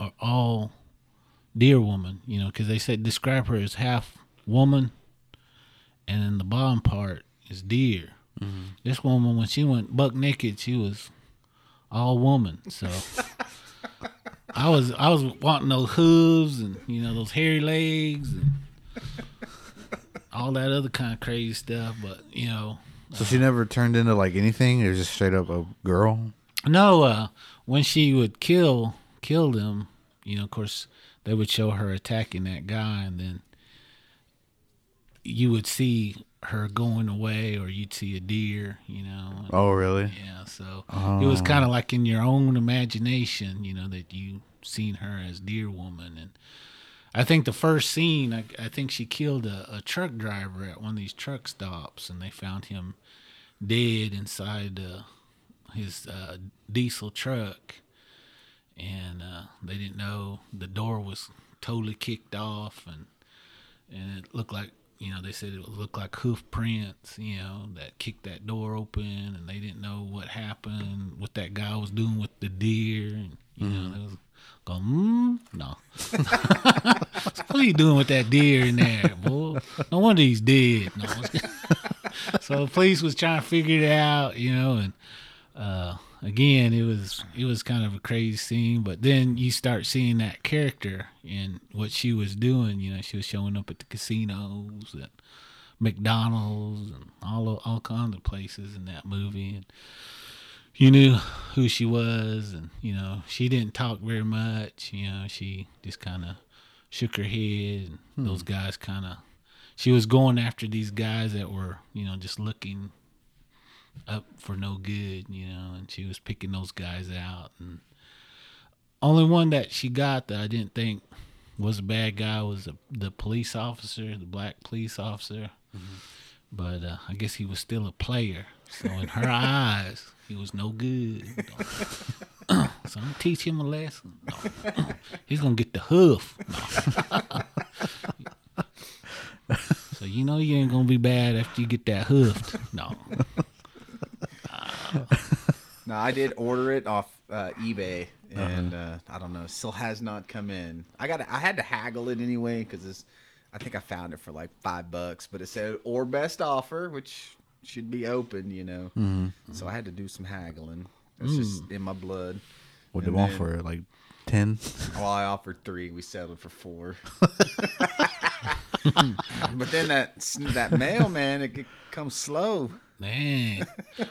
or all deer woman you know because they said describe her as half woman and then the bottom part is deer this woman when she went buck naked she was all woman. So I was I was wanting those hooves and you know those hairy legs and all that other kind of crazy stuff. But you know, So she never turned into like anything. It was just straight up a girl. no. Uh, when she would kill kill them, you know, of course they would show her attacking that guy, and then you would see her going away, or you'd see a deer, you know. Oh, really? Yeah, so it was kind of like in your own imagination, you know, that you seen her as Deer Woman, and I think the first scene, I, I think she killed a, a truck driver at one of these truck stops, and they found him dead inside uh, his uh, diesel truck, and uh, they didn't know the door was totally kicked off, and and it looked like you know, they said it would look like hoof prints, you know, that kicked that door open, and they didn't know what happened, what that guy was doing with the deer, and you know, they was going, mm, no, what are you doing with that deer in there, boy? No wonder he's dead. No. so the police was trying to figure it out, you know, and uh, again, it was it was kind of a crazy scene. But then you start seeing that character and what she was doing. You know, she was showing up at the casinos and McDonald's and all all kinds of places in that movie. And you knew who she was, and you know she didn't talk very much. You know, she just kind of shook her head. And hmm. Those guys kind of. She was going after these guys that were, you know, just looking up for no good, you know, and she was picking those guys out. And only one that she got that I didn't think was a bad guy was the, the police officer, the black police officer. But uh, I guess he was still a player. So in her eyes, he was no good. so I'm gonna teach him a lesson. He's gonna get the hoof. So you know you ain't gonna be bad after you get that hoofed. No. No, I did order it off uh, eBay, and uh, I don't know, still has not come in. I got, I had to haggle it anyway because I think I found it for like five bucks, but it said or best offer, which should be open, you know. So I had to do some haggling. That's just in my blood. What want then- for? Like ten? Well, I offered three. We settled for four. but then that that mailman, it comes slow. Man.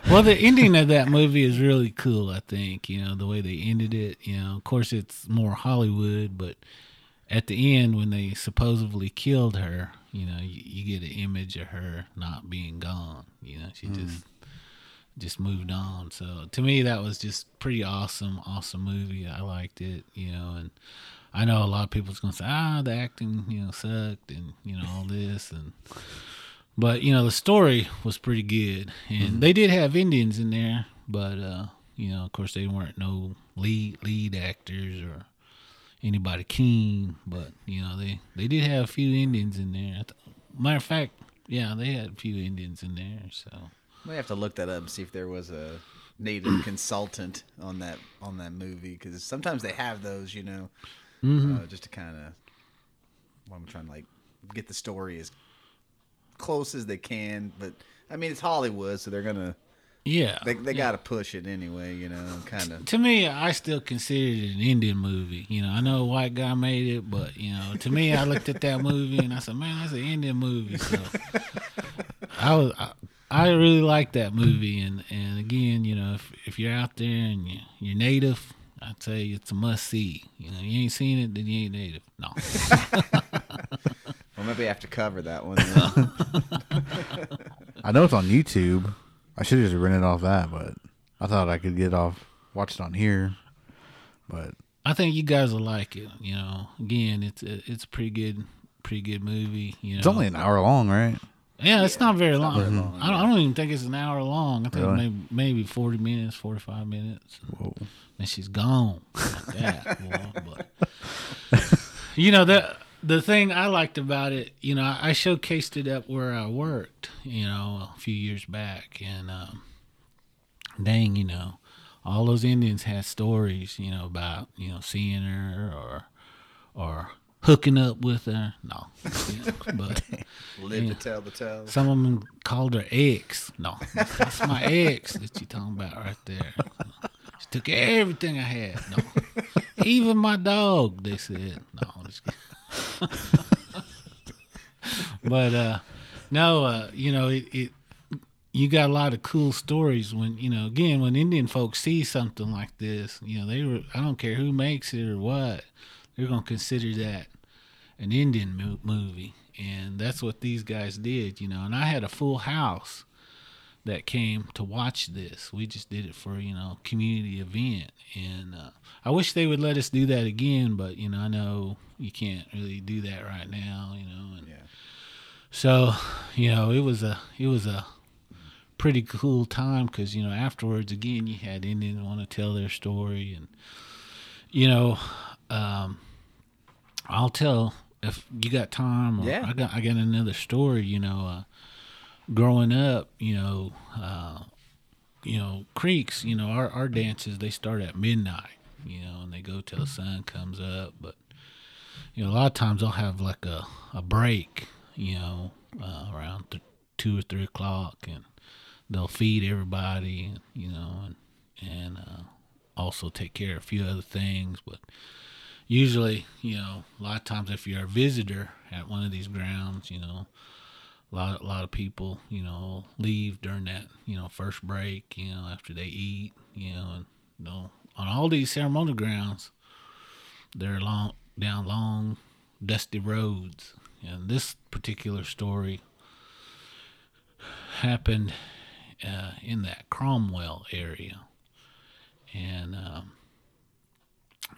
Well, the ending of that movie is really cool, I think. You know, the way they ended it. You know, of course, it's more Hollywood, but at the end, when they supposedly killed her, you know, you, you get an image of her not being gone. You know, she just just moved on. So to me, that was just pretty awesome, awesome movie. I liked it, you know, and I know a lot of people's gonna say, ah, the acting, you know, sucked, and you know all this, and but you know the story was pretty good, and they did have Indians in there, but uh, you know, of course, they weren't no lead lead actors or anybody keen, but you know they they did have a few Indians in there. Matter of fact, yeah, they had a few Indians in there, so. We have to look that up and see if there was a native consultant on that on that movie because sometimes they have those, you know, uh, just to kind of. Well, I'm trying to like get the story as close as they can, but I mean it's Hollywood, so they're gonna Yeah, they they got to push it anyway, you know, kind of. to me, I still consider it an Indian movie. You know, I know a white guy made it, but you know, to me, I looked at that movie and I said, "Man, that's an Indian movie." So I was, I, I really like that movie, and and again, you know, if if you're out there and you, you're native, I tell you, it's a must see. You know, you ain't seen it, then you ain't native. No, maybe I have to cover that one. I know it's on YouTube. I should have just rented off that, but I thought I could get off, watch it on here. But I think you guys will like it. You know, again, it's a, it's a pretty good, pretty good movie. You know, it's only an hour long, right? Yeah, it's not very long. very long, I, don't, I don't even think it's an hour long. I think Really? maybe maybe forty minutes, forty five minutes, Whoa. and she's gone. Like that, boy. But you know the the thing I liked about it, you know, I showcased it up where I worked, you know, a few years back, and um, dang, you know, all those Indians had stories, you know, about you know seeing her or or hooking up with her. No, you know, but. Live to tell the tale. Some of them called her ex. No, that's my ex that you're talking about right there. She took everything I had. No, even my dog. They said no. But uh, no, uh, you know it, it. You got a lot of cool stories when you know. Again, when Indian folks see something like this, you know they were. I don't care who makes it or what. They're gonna consider that an Indian mo- movie, and that's what these guys did, you know. And I had a full house that came to watch this. We just did it for you know community event, and uh, I wish they would let us do that again, but you know I know you can't really do that right now, you know. And Yeah. so you know it was a it was a pretty cool time because you know afterwards again you had Indians want to tell their story and you know um, I'll tell if you got time, or Yeah. I got I got another story. You know, uh, growing up, you know, uh, you know, creeks. You know, our our dances they start at midnight. You know, and they go till the sun comes up. But you know, a lot of times they'll have like a a break. You know, uh, around th- two or three o'clock, and they'll feed everybody. You know, and and uh, also take care of a few other things, but usually, you know, a lot of times if you're a visitor at one of these grounds, you know, a lot, a lot of people, you know, leave during that, you know, first break, you know, after they eat, you know, and you know, on all these ceremonial grounds, they're long down long, dusty roads, and this particular story happened uh, in that Cromwell area, and. Um,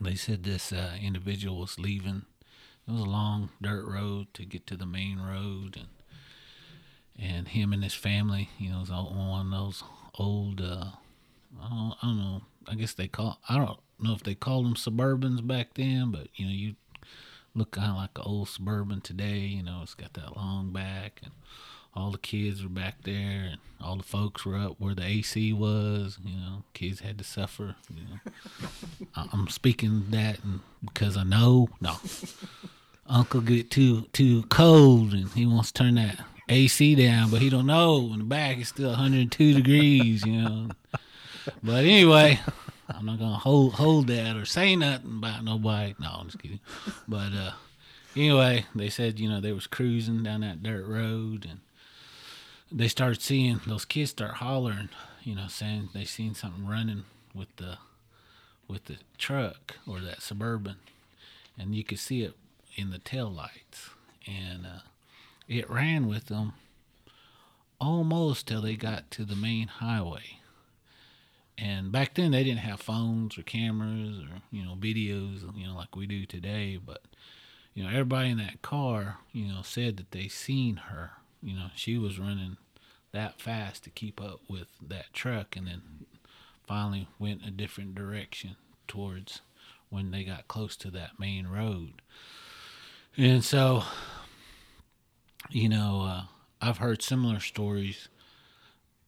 they said this uh, individual was leaving. It was a long dirt road to get to the main road, and and him and his family, you know, was on one of those old. Uh, I, don't, I don't know. I guess they call. I don't know if they called them Suburbans back then, but you know, you look kind of like an old Suburban today. You know, it's got that long back, and all the kids were back there, and all the folks were up where the AC was. You know, kids had to suffer. You know. I- I'm speaking that and because I know. No, Uncle get too too cold and he wants to turn that AC down, but he don't know in the back it's still 102 degrees. You know. But anyway, I'm not gonna hold hold that or say nothing about nobody. No, I'm just kidding. But uh, anyway, they said you know they was cruising down that dirt road and they started seeing those kids start hollering. You know, saying they seen something running with the with the truck or that suburban, and you could see it in the tail lights, and uh, it ran with them almost till they got to the main highway. And back then they didn't have phones or cameras or you know videos you know like we do today, but you know everybody in that car you know said that they seen her. You know she was running that fast to keep up with that truck, and then finally went a different direction towards when they got close to that main road. And so, you know, uh, I've heard similar stories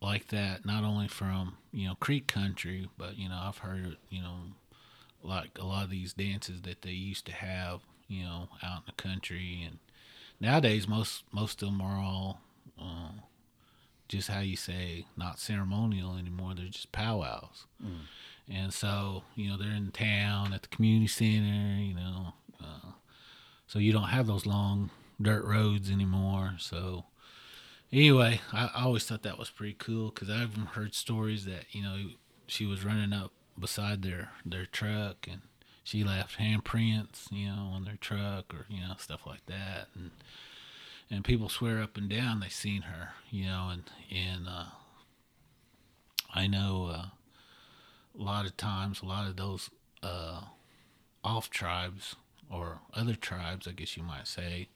like that, not only from, you know, Creek Country, but, you know, I've heard, you know, like a lot of these dances that they used to have, you know, out in the country. And nowadays, most, most of them are all, uh, just how you say, not ceremonial anymore. They're just powwows. And so, you know, they're in town at the community center, you know. Uh, so you don't have those long dirt roads anymore. So, anyway, I, always thought that was pretty cool because I've heard stories that, you know, she was running up beside their, their truck and she left handprints, you know, on their truck or, you know, stuff like that. And, and people swear up and down they seen her, you know, and, and, uh, I know, uh, a lot of times, a lot of those uh, off tribes or other tribes, I guess you might say,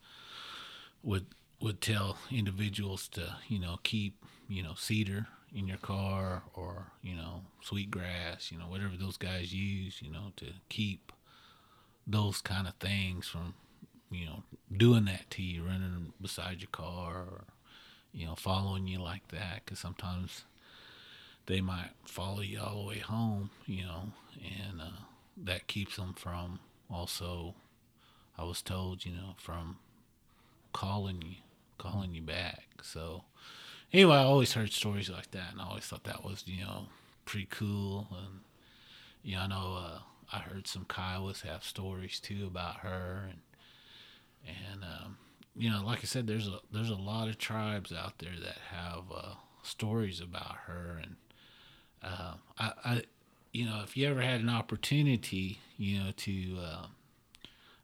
would would tell individuals to you know keep you know cedar in your car or you know sweetgrass, you know whatever those guys use, you know to keep those kind of things from you know doing that to you, running beside your car or you know following you like that, because sometimes they might follow you all the way home, you know, and uh, that keeps them from also, I was told, you know, from calling you, calling you back. So, anyway, I always heard stories like that, and I always thought that was, you know, pretty cool. And, you know, I know uh, I heard some Kiowas have stories too about her, and, and, um, you know, like I said, there's a there's a lot of tribes out there that have uh, stories about her, and uh, I, I, you know, if you ever had an opportunity, you know, to, uh,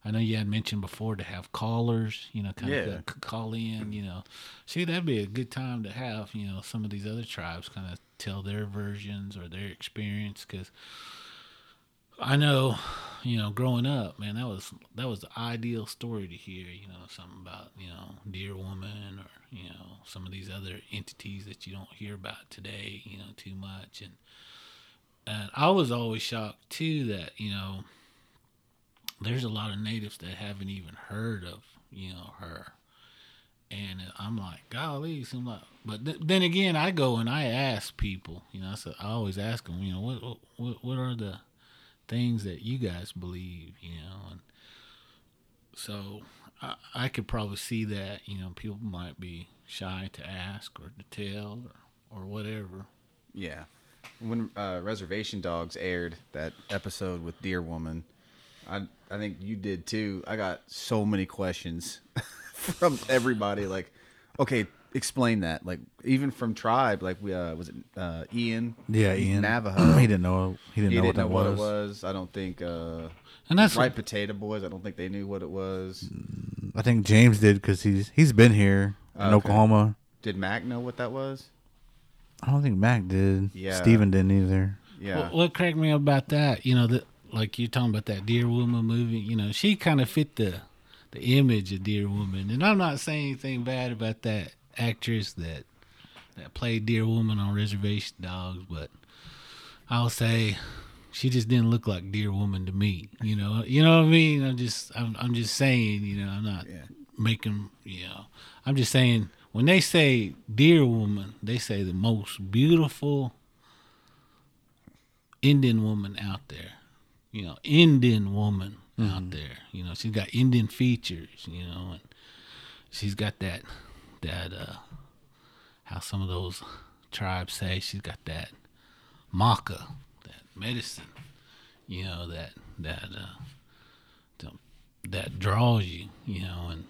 I know you had mentioned before to have callers, you know, kind Yeah. of call in, you know, see, that'd be a good time to have, you know, some of these other tribes kind of tell their versions or their experience, because I know, you know, growing up, man, that was that was the ideal story to hear. You know, something about you know Deer Woman or you know some of these other entities that you don't hear about today. You know, too much, and and I was always shocked too that you know there's a lot of natives that haven't even heard of you know her and i'm like golly I'm like, but th- then again i go and i ask people you know i said i always ask them you know what what what are the things that you guys believe you know and so i, I could probably see that you know people might be shy to ask or to tell or, or whatever Yeah. When uh, Reservation Dogs aired that episode with Deer Woman, I I think you did too. I got so many questions from everybody. Like, okay, explain that. Like, even from Tribe, like we uh, was it uh, Ian? Yeah, Ian Navajo. he didn't know. He didn't He know didn't what that know what was. it was. I don't think. Uh, and that's Right Potato Boys. I don't think they knew what it was. I think James did because he's he's been here in Okay. Oklahoma. Did Mac know what that was? I don't think Mac did. Yeah. Steven didn't either. Yeah. What, what cracked me up about that, you know, that like you're talking about that Deer Woman movie, you know, she kind of fit the the image of Deer Woman, and I'm not saying anything bad about that actress that that played Deer Woman on Reservation Dogs, but I'll say she just didn't look like Deer Woman to me. You know, you know what I mean? I'm just I'm I'm just saying, you know, I'm not Yeah. making, you know, I'm just saying when they say Deer Woman, they say the most beautiful Indian woman out there. You know, Indian woman out there. You know, she's got Indian features, you know, and she's got that that uh how some of those tribes say she's got that maca, that medicine, you know, that that uh that, draws you, you know, and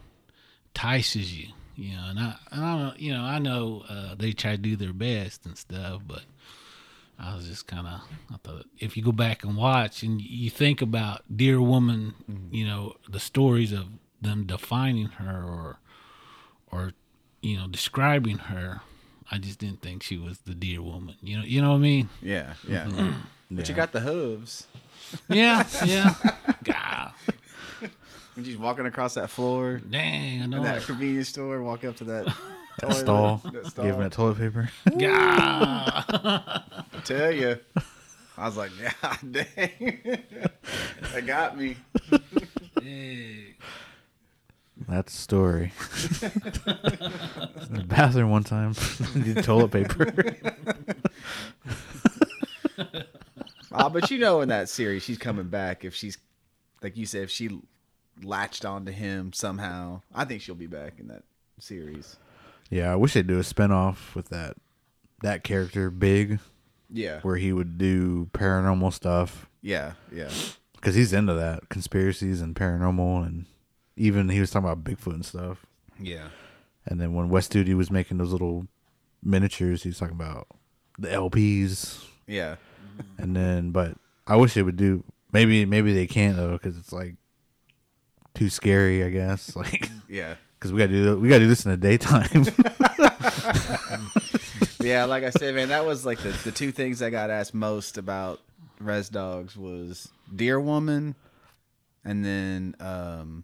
entices you, you know, and I, I don't, you know, I know uh, they try to do their best and stuff, but I was just kind of, I thought if you go back and watch and you think about Deer Woman, mm-hmm. you know, the stories of them defining her or, or, you know, describing her, I just didn't think she was the Deer Woman. You know, you know what I mean? Yeah. Yeah. Mm-hmm. But you got the hooves. Yeah, yeah. God, When she's walking across that floor dang, I know in that it. convenience store, walk up to that, That stall. that stall. Gave him that toilet paper. God. I tell you, I was like, yeah, dang, that got me. Dang. That's the story. in the bathroom one time. Needed toilet paper. Ah, but you know, in that series, she's coming back. If she's, like you said, if she latched onto him somehow, I think she'll be back in that series. Yeah, I wish they'd do a spinoff with that that character, Big, Yeah, where he would do paranormal stuff yeah, yeah, because he's into that conspiracies and paranormal, and even he was talking about Bigfoot and stuff. yeah. And then when Wes Studi was making those little miniatures, he was talking about the LPs. Yeah, And then, but I wish they would do. Maybe, maybe they can't though, because it's like too scary. I guess, like, yeah, because we gotta do we gotta do this in the daytime. yeah. Like I said, man, that was like the, the two things I got asked most about Res Dogs was Deer Woman, and then um,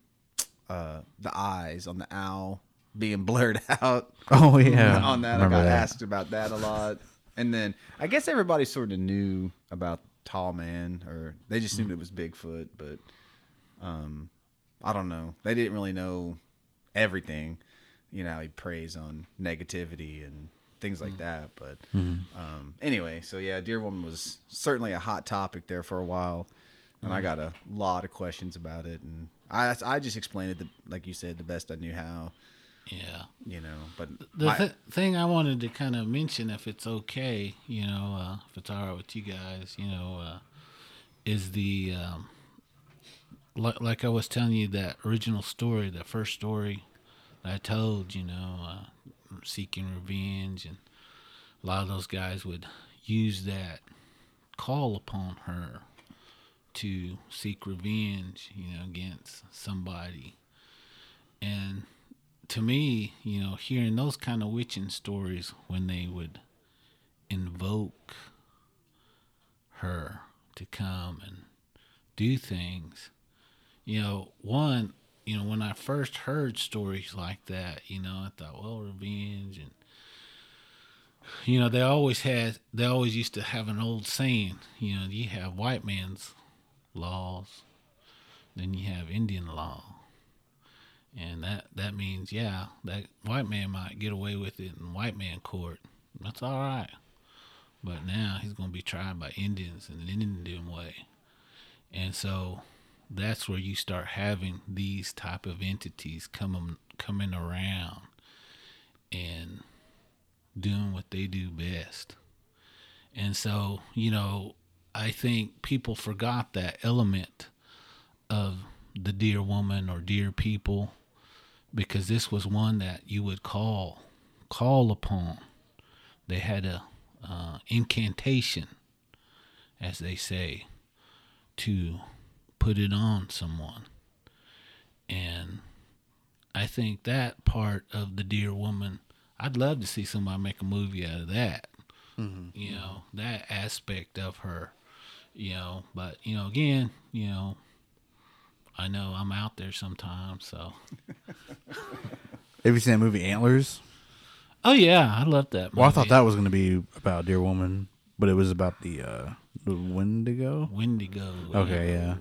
uh, the eyes on the owl being blurred out. oh yeah, on that. I got that. asked about that a lot. And then I guess everybody sort of knew about Tall Man, or they just assumed it was Bigfoot, but um, I don't know. They didn't really know everything. You know, he preys on negativity and things like that. But um, anyway, so yeah, Deer Woman was certainly a hot topic there for a while, and I got a lot of questions about it, and I I just explained it, the, like you said, the best I knew how. Yeah. You know, but The th- thing I wanted to kind of mention, if it's okay, you know, uh, if it's all right with you guys, you know, uh, is the um, like like I was telling you that original story, that first story that I told, you know, uh, seeking revenge, and a lot of those guys would use that call upon her to seek revenge, you know, against somebody, and to me, you know, hearing those kind of witching stories when they would invoke her to come and do things, you know, one, you know, when I first heard stories like that, you know, I thought, well, revenge and you know, they always had they always used to have an old saying, you know, you have white man's laws, then you have Indian law. And that, that means, yeah, that white man might get away with it in white man court. That's all right. But now he's to be tried by Indians in an Indian way. And so that's where you start having these type of entities coming coming around and doing what they do best. And so, you know, I think people forgot that element of the deer woman or deer people because this was one that you would call call upon. They had a uh, incantation, as they say, to put it on someone. And I think that part of the deer woman, I'd love to see somebody make a movie out of that. You know, that aspect of her, you know, but, you know, again, you know, I know I'm out there sometimes, so. Have you seen that movie Antlers? Oh, yeah, I love that. Well, I thought that was going to be about Deer Woman, but it was about the uh the Wendigo. Wendigo. Okay, yeah.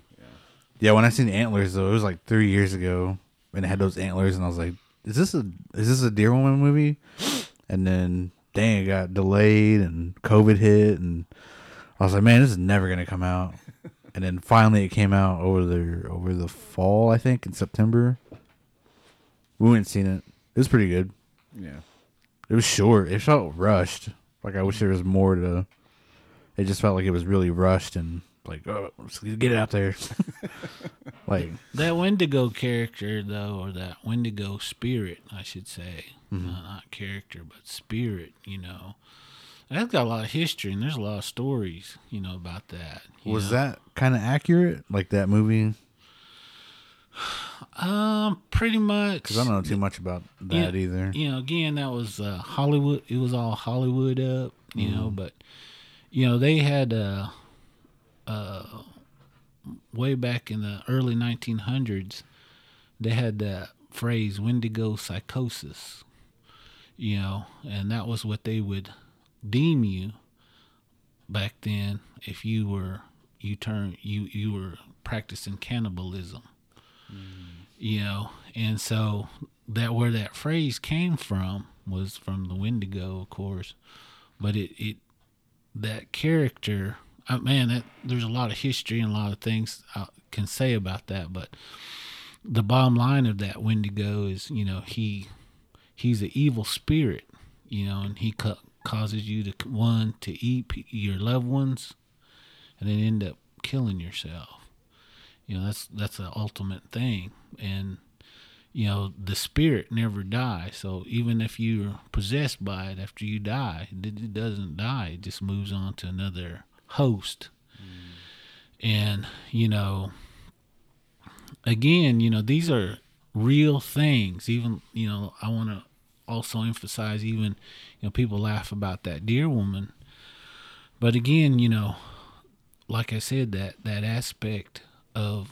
Yeah, when I seen antlers though, it was like three years ago, and it had those antlers, and I was like, "Is this a is this a Deer Woman movie?" And then, dang, it got delayed, and COVID hit, and I was like, "Man, this is never gonna come out." and then finally, it came out over the over the fall, I think, in September. We went and seen it. It was pretty good. Yeah. It was short. It felt rushed. Like I wish there was more to. It just felt like it was really rushed and like, oh, get it out there. like, That Wendigo character, though, or that Wendigo spirit, I should say, Mm-hmm. uh, not character, but spirit, you know, that's got a lot of history and there's a lot of stories, you know, about that. was know. that kind of accurate? Like that movie? Um, pretty much. Because I don't know too much about that either. You know, again, that was uh, Hollywood. It was all Hollywood up, you know. Mm-hmm. But you know, they had uh, uh, way back in the early 1900s, they had that phrase "Wendigo psychosis." You know, and that was what they would deem you back then if you were you turn you you were practicing cannibalism you know and so that where that phrase came from was from the wendigo of course but it it that character uh, man that there's a lot of history and a lot of things i can say about that but the bottom line of that wendigo is you know he he's an evil spirit you know and he ca- causes you to one to eat your loved ones and then end up killing yourself. You know that's that's the ultimate thing. And you know the spirit never dies so even if you're possessed by it after you die it, it doesn't die. It just moves on to another host. And you know again you know these are real things. Even you know i want to also emphasize even you know people laugh about that deer woman. But again you know like i said that that aspect of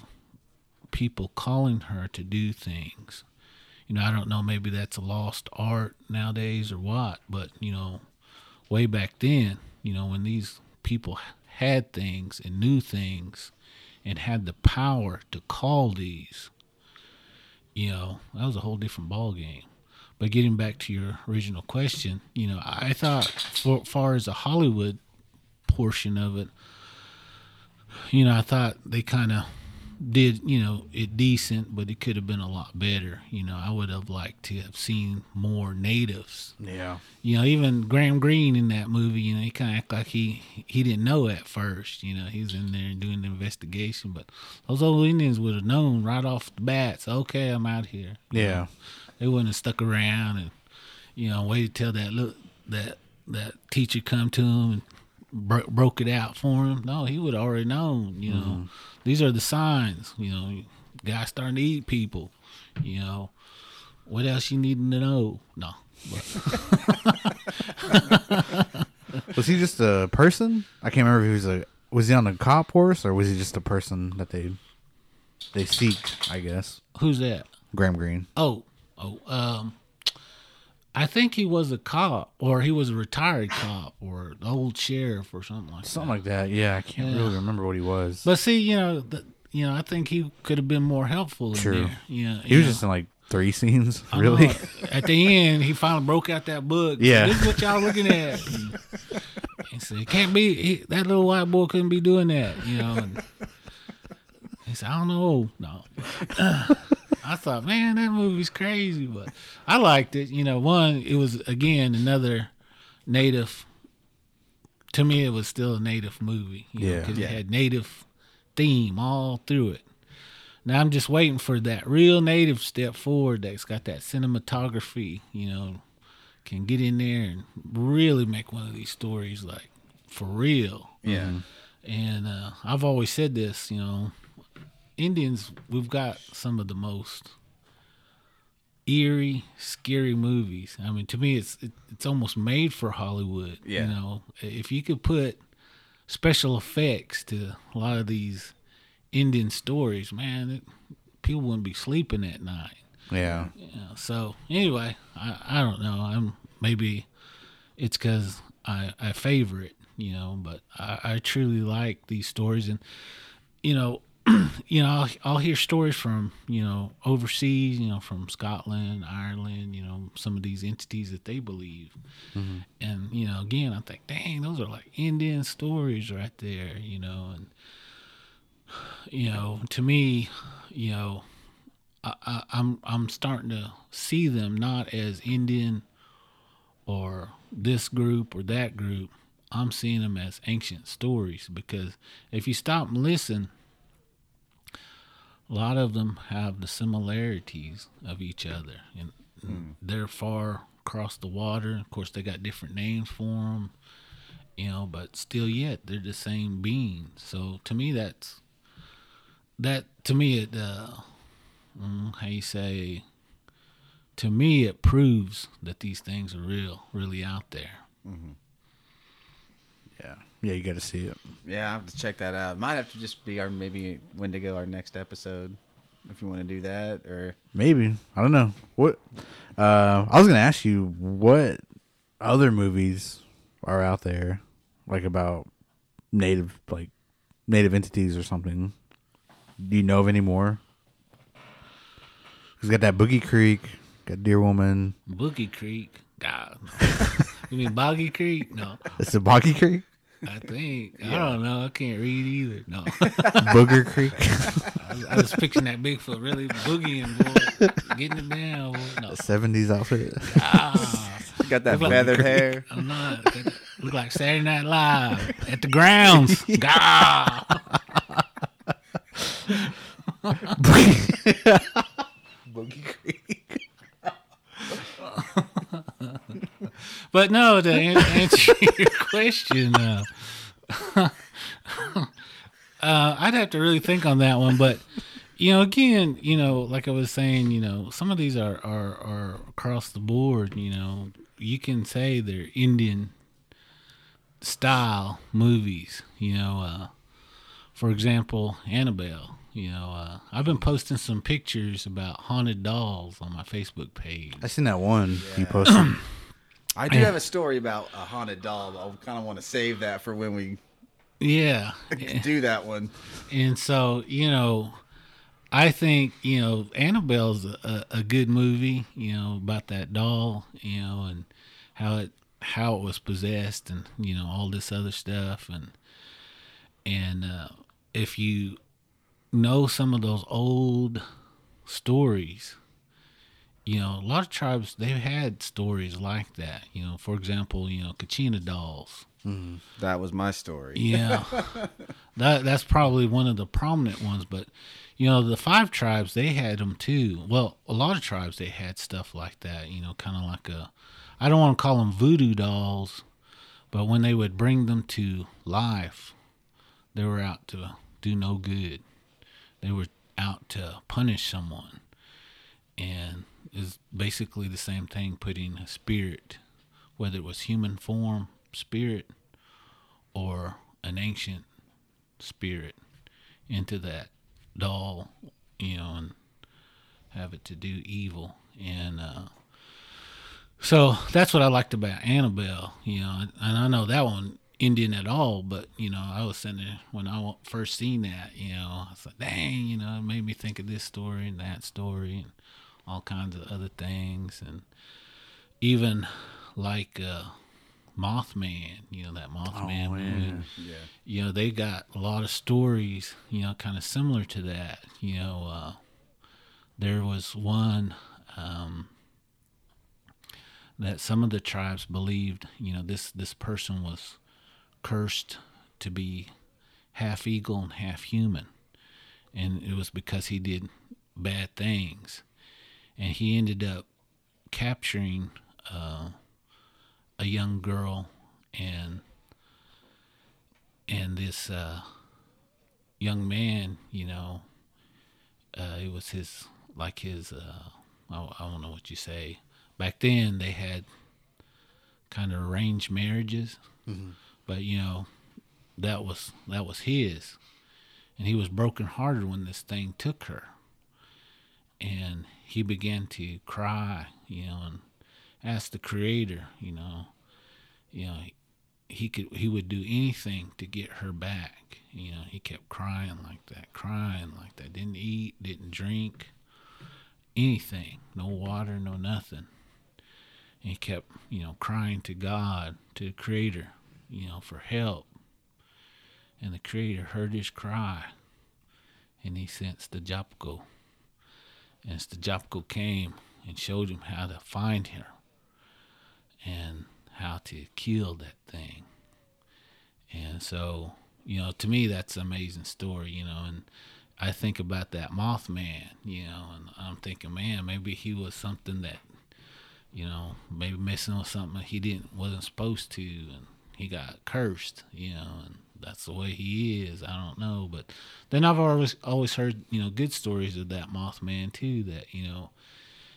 people calling her to do things. You know i don't know maybe that's a lost art nowadays or what but you know way back then you know when these people had things and knew things and had the power to call these you know that was a whole different ball game but getting back to your original question you know i thought for far as the hollywood portion of it you know i thought they kind of did you know it decent but it could have been a lot better you know i would have liked to have seen more natives Yeah. you know, even Graham Greene in that movie, you know, he kind of act like he he didn't know at first. You know, he's in there doing the investigation, but those old Indians would have known right off the bat. So okay, I'm out here. You Yeah. know, they wouldn't have stuck around and you know waited till that look that that teacher come to him and bro- broke it out for him. No, he would already known. You know, these are the signs. You know, guys starting to eat people. You know, what else you needing to know? No. Was he just a person? I can't remember if he was a. Was he on a cop horse or was he just a person that they they seek? I guess Who's that? Graham Greene. Oh, oh, um, I think he was a cop, or he was a retired cop, or old sheriff, or something like Something that. like that. Yeah, I can't Yeah. really remember what he was. But see, you know, the, you know, I think he could have been more helpful True. there. Know, He was know. just in like three scenes. Really? At the end, he finally broke out that book. Yeah. this is what y'all looking at. And he said, "It can't be he, that little white boy couldn't be doing that." You know. And he said, "I don't know." No. I thought, man, that movie's crazy, but I liked it. You know, one, it was again another native. To me, it was still a native movie. You Yeah. because Yeah. it had native theme all through it. Now I'm just waiting for that real native step forward that's got that cinematography, you know, can get in there and really make one of these stories like for real. Yeah. And uh, I've always said this, you know, Indians, we've got some of the most eerie, scary movies. I mean, to me, it's it, it's almost made for Hollywood. Yeah. You know, if you could put special effects to a lot of these Indian stories, man, it, people wouldn't be sleeping at night. yeah. Know, so anyway, I, I don't know. I'm maybe it's because I I favor it, you know. But I, I truly like these stories, and you know, you know, I'll, I'll hear stories from you know overseas, you know, from Scotland, Ireland, you know, some of these entities that they believe, mm-hmm. and you know, again, I think, dang, those are like Indian stories right there, you know, and you know, to me, you know. I, I, I'm I'm starting to see them not as Indian or this group or that group. I'm seeing them as ancient stories because if you stop and listen, a lot of them have the similarities of each other, and they're far across the water. Of course, they got different names for them, you know, but still, yet they're the same being. So to me, that's that. To me, it. Uh, mm, how you say to me it proves that these things are real really out there Yeah. Yeah, you got to see it. Yeah, I have to check that out. Might have to just be our maybe Wendigo our next episode, if you want to do that, or Maybe. I don't know. What uh I was going to ask you what other movies are out there like about native like native entities or something. Do you know of any more? He's got that Boogie Creek, got Deer Woman. boogie creek god you mean boggy creek no It's the Boggy Creek, i think i don't know i can't read either no Booger Creek. I, I was picturing that bigfoot really boogieing boy getting it down boy. no 70s outfit. ah, got that Look like- feathered hair. i'm not look like saturday night live at the grounds God. Boogie Creek. But no, to an- answer your question, uh, uh, I'd have to really think on that one. But you know, again, you know, like I was saying, you know, some of these are are, are across the board. You know, you can say they're Indian style movies. You know, uh, for example, Annabelle. You know, uh, I've been posting some pictures about haunted dolls on my Facebook page. I seen that one you posted. I do have a story about a haunted doll. But I kind of want to save that for when we Yeah, do that one. And so, you know, I think, you know, Annabelle's a, a good movie, you know, about that doll, you know, and how it how it was possessed and, you know, all this other stuff and and uh if you know some of those old stories, you know, a lot of tribes they've had stories like that. You know, for example, you know, Kachina dolls. Mm, that was my story. Yeah, that that's probably one of the prominent ones. But you know, the five tribes they had them too. Well, a lot of tribes they had stuff like that. You know, kind of like a, I don't want to call them voodoo dolls, but when they would bring them to life, they were out to do no good. They were out to punish someone, and is basically the same thing. Putting a spirit, whether it was human form, spirit, or an ancient spirit into that doll, you know, and have it to do evil. And uh, so that's what I liked about Annabelle, you know, and I know that one, Indian at all, but you know, I was sitting there when I first seen that, you know, I was like, dang, you know, it made me think of this story and that story and all kinds of other things, and even like uh, Mothman, you know, that Mothman Oh, yeah. movie. Yeah. You know, they got a lot of stories, you know, kind of similar to that. You know, uh, there was one. Um, that some of the tribes believed, you know, this this person was cursed to be half eagle and half human, and it was because he did bad things, and he ended up capturing uh, a young girl and and this uh, young man, you know, uh, it was his like his uh, I, I don't know what you say. Back then they had kind of arranged marriages but you know that was that was his. And he was brokenhearted when this thing took her and he began to cry you know and ask the creator you know you know he could he would do anything to get her back you know. He kept crying like that crying like that. Didn't eat didn't drink anything no water no nothing. And he kept you know crying to god to the creator you know for help. And the creator heard his cry and he sent the Stajapko. And Stajapko came and showed him how to find her and how to kill that thing. And so you know to me that's an amazing story you know and I think about that Mothman, you know, and I'm thinking, man, maybe he was something that, you know, maybe messing with something he didn't wasn't supposed to, and he got cursed, you know, and that's the way he is. I don't know, but then I've always always heard, you know, good stories of that Mothman too. That you know,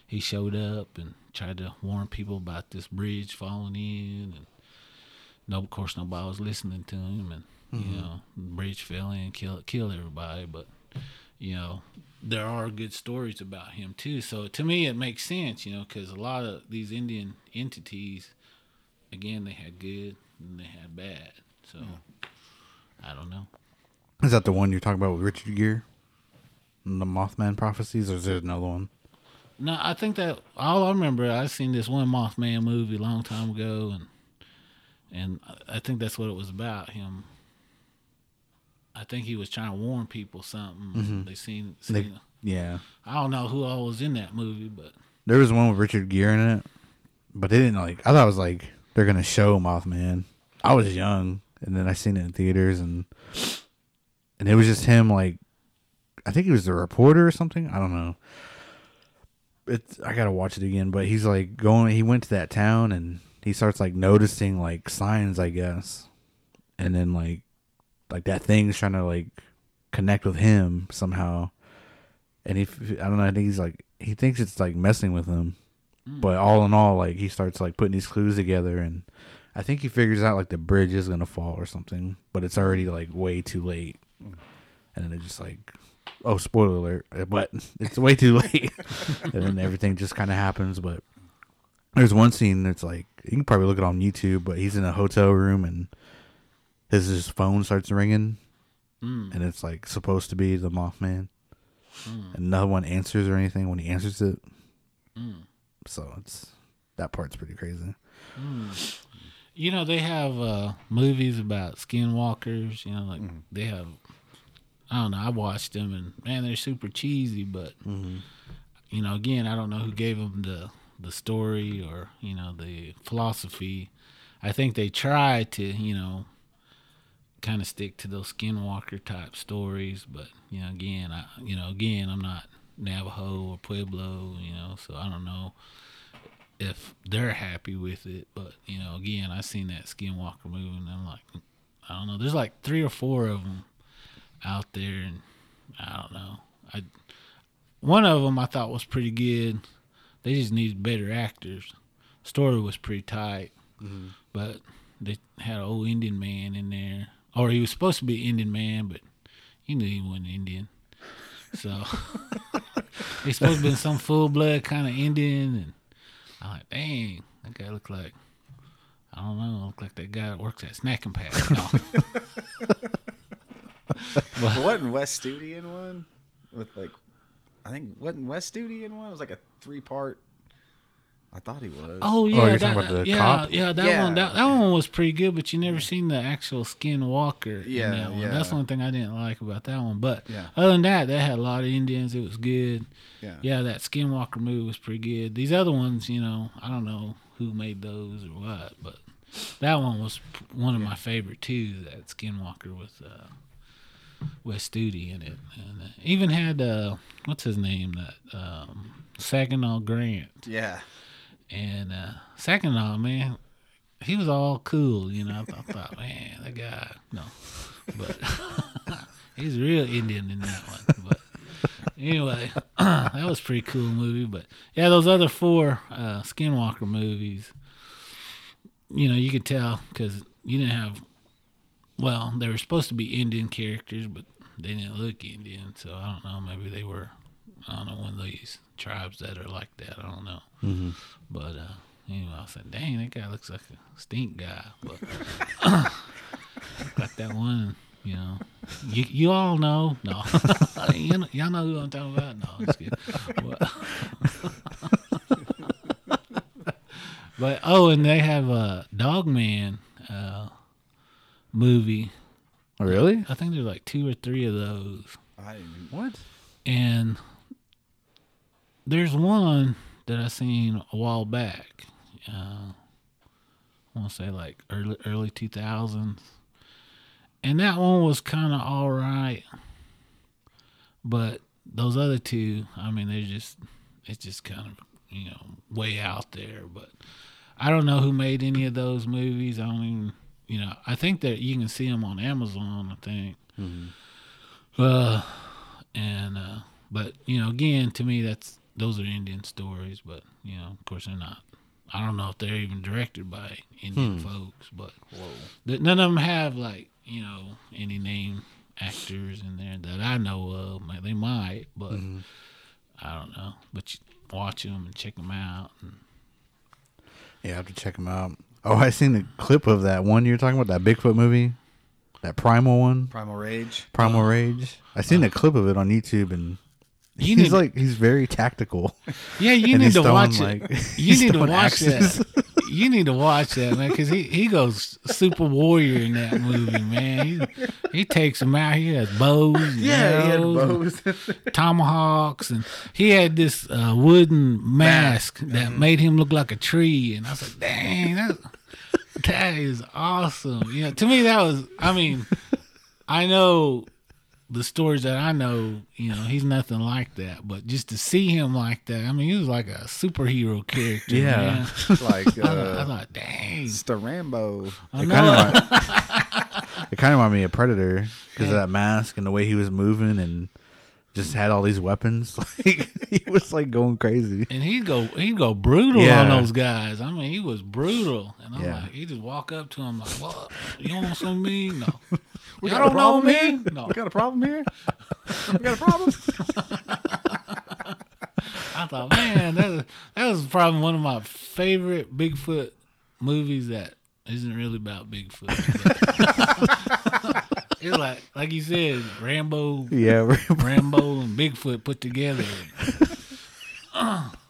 he showed up and tried to warn people about this bridge falling in, and no, of course, nobody was listening to him, and you mm-hmm. know, bridge fell in, kill killed everybody, but you know, there are good stories about him too. So to me, it makes sense, you know, because a lot of these Indian entities, again, they had good and they had bad. So I don't know. Is that the one you're talking about with Richard Gere? And the Mothman prophecies, or is there another one? No, I think that all I remember, I seen this one Mothman movie a long time ago, and and I- think that's what it was about. Him, I think he was trying to warn people something. Mm-hmm. They seen, seen They, yeah, I don't know who all was in that movie, but there was one with Richard Gere in it, but they didn't like. I thought it was like they're gonna show Mothman. I was young, and then I seen it in theaters, and and it was just him. Like, I think he was the reporter or something. I don't know. It's I gotta watch it again, but he's like going. He went to that town, and he starts like noticing like signs, I guess, and then like like that thing's trying to like connect with him somehow. And he, I don't know. I think he's like he thinks it's like messing with him, mm. but all in all, like he starts like putting these clues together, and I think he figures out like the bridge is gonna fall or something, but it's already like way too late, and then it just like, oh, spoiler alert, uh, but it's way too late, and then everything just kind of happens. But there's one scene that's like you can probably look it on YouTube, but he's in a hotel room and his his phone starts ringing, hmm. and it's like supposed to be the Mothman, hmm. and no one answers or anything when he answers it. Hmm. So it's that part's pretty crazy. You know they have uh, movies about skinwalkers. You know, like they have. I don't know. I watched them and man, they're super cheesy. But you know, again, I don't know who gave them the the story or you know the philosophy. I think they tried to you know kind of stick to those skinwalker type stories, but you know, again, I you know, again, I'm not Navajo or Pueblo, you know, so I don't know if they're happy with it. But you know, again, I seen that Skinwalker movie, and I'm like, I don't know. There's like three or four of them out there, and I don't know. I one of them I thought was pretty good. They just needed better actors. Story was pretty tight, mm-hmm. but they had an old Indian man in there, or he was supposed to be Indian man, but you knew he wasn't Indian. So he's supposed to be some full blood kind of Indian, and I'm like, dang, that guy look like I don't know. Look like that guy that works at Snack and Pack. No. Wasn't Wes Studi in one with like? I think wasn't Wes Studi in one? It was like a three part. I thought he was. Oh yeah, you're that, talking about the yeah, cop? yeah, that Yeah. one, that, that one was pretty good, but you never seen the actual Skinwalker. Yeah, in that one. yeah. that's the one thing I didn't like about that one. But Yeah. other than that, they had a lot of Indians. It was good. yeah. Yeah, that Skinwalker movie was pretty good. These other ones, you know, I don't know who made those or what, but that one was one of my favorite too. That Skinwalker with uh, Wes Studi in it, and uh, even had uh, what's his name that um, Saginaw Grant Yeah. And uh, Saginaw man. He was all cool, you know. I, th- I thought, man, that guy, no, but he's real Indian in that one. But anyway, that was pretty cool movie. But yeah, those other four uh, Skinwalker movies, you know, you could tell because you didn't have. Well, they were supposed to be Indian characters, but they didn't look Indian. So I don't know. Maybe they were. I don't know of these tribes that are like that. I don't know. But uh, anyway, I said, "Dang, that guy looks like a stink guy." But got that one, you know. You you all know, no, you know, y'all know who I'm talking about. No, I'm just kidding. But, but oh, and they have a Dogman uh, movie. Oh, really? I think there's like two or three of those. I didn't, What? And there's one that I seen a while back. Uh, I want to say like early early 2000s, and that one was kind of all right. But those other two, I mean, they're just it's just kind of you know way out there. But I don't know who made any of those movies. I don't even you know. I think that you can see them on Amazon. I think. Uh, and uh, but you know, again, to me, that's those are Indian stories. But you know, of course, they're not. I don't know if they're even directed by Indian hmm. folks, but th- none of them have like you know any name actors in there that I know of. Like, They might, but mm-hmm. I don't know. But you watch them and check them out. And, Yeah, I have to check them out. Oh, I seen the clip of that one you're talking about, that Bigfoot movie, that Primal one, Primal Rage. Primal uh-huh. Rage. I seen a uh-huh. clip of it on YouTube, and You he's need- like he's very tactical. yeah, you need to watch like- it. You need to watch Exists. that. You need to watch that, man, because he, he goes super warrior in that movie, man. He, he takes them out. He has bows, and arrows, and tomahawks, and he had this uh, wooden mask that made him look like a tree. And I was like, dang, that, that is awesome. Yeah, to me, that was. I mean, I know the stories that I know, you know, he's nothing like that. But just to see him like that, I mean, he was like a superhero character. Yeah. man. like I, thought, I uh, thought, dang. it's the Rambo. I It kind of it kind of reminded me of Predator because of that mask and the way he was moving and just had all these weapons. Like he was like going crazy. and he'd go, he'd go brutal Yeah. on those guys. I mean, he was brutal, and I'm Yeah. like, he just walk up to him like, "What? You want some of me? No, We y'all got a don't know problem me? here? No, We got a problem here. we got a problem. I thought, man, that that was probably one of my favorite Bigfoot movies that isn't really about Bigfoot. it's like, like you said, Rambo, Yeah, Rambo and Bigfoot put together.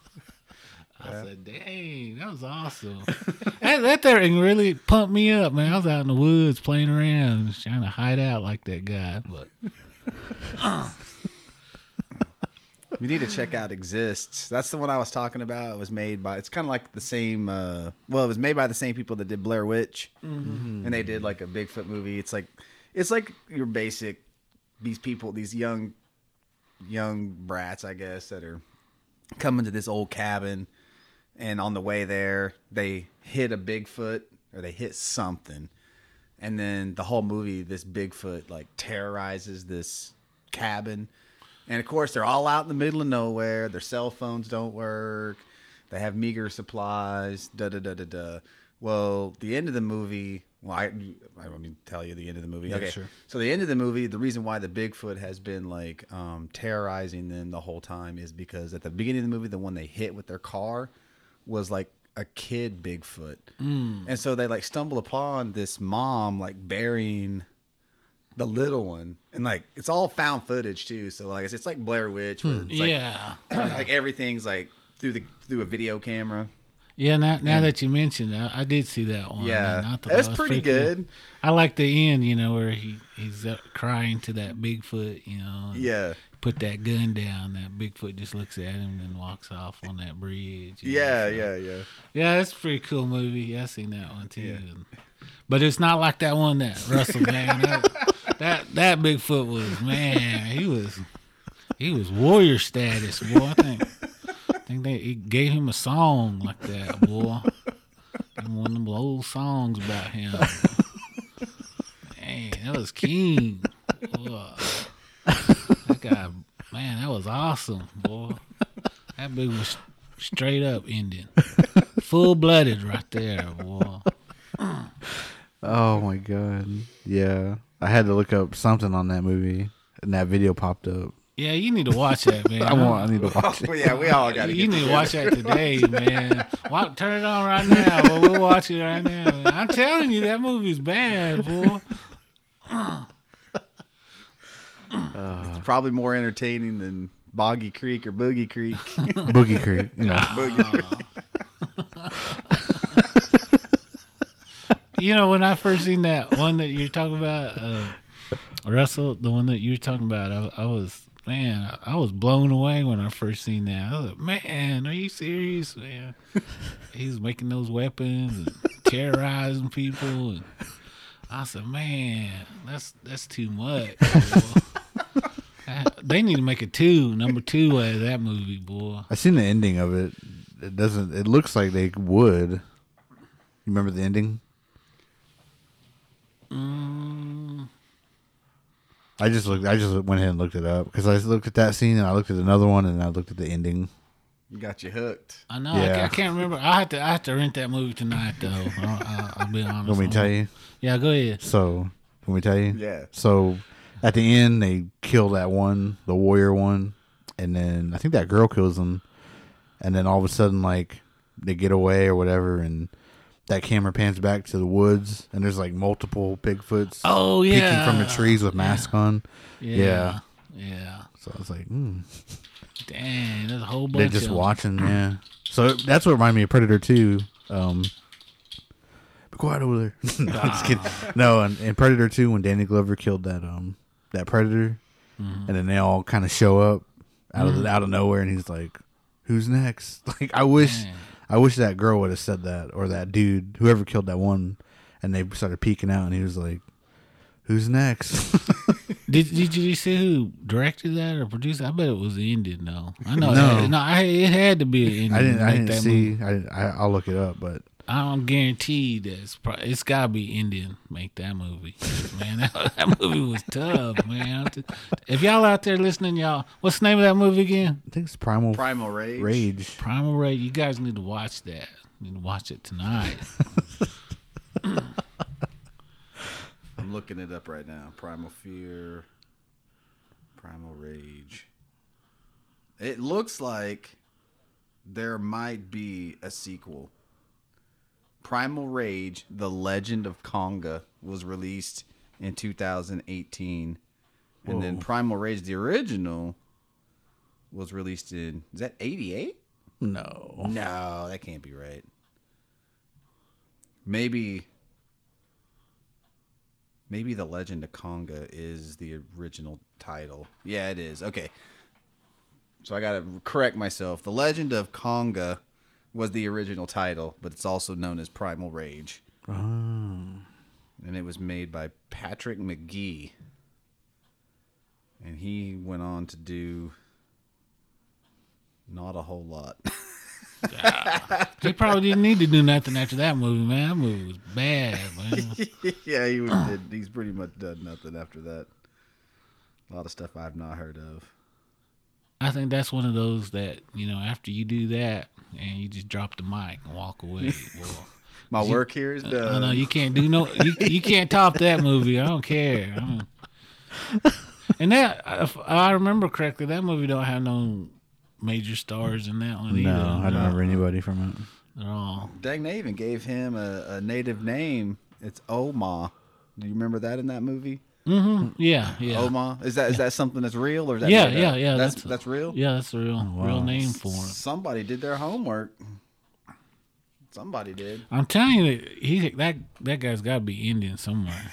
I said, dang, that was awesome. that, that thing really pumped me up, man. I was out in the woods playing around, trying to hide out like that guy. But You need to check out Exists. That's the one I was talking about. It was made by. It's kind of like the same. Uh, well, it was made by the same people that did Blair Witch, and they did like a Bigfoot movie. It's like, it's like your basic. These people, these young, young brats, I guess, that are coming to this old cabin, and on the way there, they hit a Bigfoot or they hit something, and then the whole movie, this Bigfoot like terrorizes this cabin. And of course, they're all out in the middle of nowhere. Their cell phones don't work. They have meager supplies. Da da da da da. Well, the end of the movie. Well, I I don't need to tell you the end of the movie. okay. sure. So the end of the movie, the reason why the Bigfoot has been like um, terrorizing them the whole time is because at the beginning of the movie, the one they hit with their car was like a kid Bigfoot, and so they like stumble upon this mom like burying the little one, and like it's all found footage too. So like it's, it's like Blair Witch, where it's like, yeah, like everything's like through the through a video camera. yeah. Now, now that you mentioned, I, I did see that one. Yeah, man. I that's that pretty good. I like the end, you know, where he he's uh, crying to that Bigfoot, you know. Yeah, Put that gun down. That Bigfoot just looks at him and walks off on that bridge. yeah, so- yeah, yeah. Yeah, that's a pretty cool movie. Yeah, I seen that one too. But it's not like that one that Russell man. That, that that Bigfoot was man. He was he was warrior status, boy. I think I think they he gave him a song like that, boy. And one of them old songs about him. Man, that was king. Boy. That guy, man, that was awesome, boy. That big was straight up Indian. Full blooded right there, boy. Oh my god. Yeah. I had to look up something on that movie and that video popped up. Yeah, you need to watch that, man. I want I need to watch it. Well, yeah, we all got to. You need to watch that today, man. Wa turn it on right now. Well, we'll watch it right now. Man. I'm telling you, that movie's bad, boy. It's probably more entertaining than Boggy Creek or Boogie Creek. Boogie Creek. You know. Boogie Creek. You know, when I first seen that one that you're talking about, uh, Russell, the one that you were talking about, I, I was man, I was blown away when I first seen that. I was like, man, are you serious, man? He's making those weapons and terrorizing people, and I said, man, that's that's too much. Boy." They need to make a two, number two out of that movie, boy. I seen the ending of it. It doesn't it looks like they would. You remember the ending? Mm, I just looked I just went ahead and looked it up because I looked at that scene and I looked at another one and I looked at the ending. You got you hooked. I know. I, Yeah. ca- I can't remember. I have to. I have to rent that movie tonight, though. I, I, I'll be honest. Let me tell you. Yeah, go ahead. So, can we tell you? Yeah. So, at the end, they kill that one, the warrior one, and then I think that girl kills him, and then all of a sudden, like they get away or whatever, and that camera pans back to the woods, and there's like multiple Bigfoots Oh yeah, peeking yeah, from the trees with masks on. Yeah, yeah. So I was like, hmm. Dang, there's a whole bunch. They're just of watching, yeah. So that's what reminded me of Predator 2. Um, be quiet over there. no, I'm just kidding. No, and, and Predator 2 when Danny Glover killed that um that predator, Mm-hmm. and then they all kind of show up out of out of nowhere, and he's like, "Who's next?" Like I wish, Man. I wish that girl would have said that, or that dude, whoever killed that one, and they started peeking out, and he was like, "Who's next?" Did Did you see who directed that or produced? it? I bet it was Indian though. I know. No. that, no, I, it had to be an Indian. I didn't. I didn't see. movie. I, I. I'll look it up, but I don't guarantee that it's. Pro- it's got to be Indian. Make that movie, man. That, that movie was tough, man. If y'all out there listening, y'all, what's the name of that movie again? I think it's Primal Primal Rage. Rage. Primal Rage. You guys need to watch that. You need to watch it tonight. I'm looking it up right now. Primal Fear. Primal Rage. It looks like there might be a sequel. Primal Rage: The Legend of Konga was released in 2018, and then Primal Rage: The Original was released in is that 88? No. No, that can't be right. Maybe maybe The Legend of Konga is the original title. Yeah, it is. Okay. So I got to correct myself. The Legend of Konga was the original title, but it's also known as Primal Rage. Ah. And it was made by Patrick Magee. And he went on to do not a whole lot. He probably didn't need to do nothing after that movie, man. That movie was bad, man. yeah, he was, did, he's pretty much done nothing after that. A lot of stuff I've not heard of. I think that's one of those that you know after you do that and you just drop the mic and walk away. Boy. My work here is I done. know you can't do no, you, you can't top that movie. I don't care. I don't- and that, if I remember correctly, that movie don't have no major stars in that one either. No, I don't remember anybody from it. They're all Dang, they even gave him a, a native name. It's Oma. Do you remember that in that movie? Mm-hmm. Mm. yeah, yeah. Oma. Is that is that something that's real or is that Yeah, made yeah, up? yeah, That's that's- that's, real. Yeah, that's the real oh, real name for him. Somebody did their homework. Somebody did. I'm telling you, that he that that guy's got to be Indian somewhere.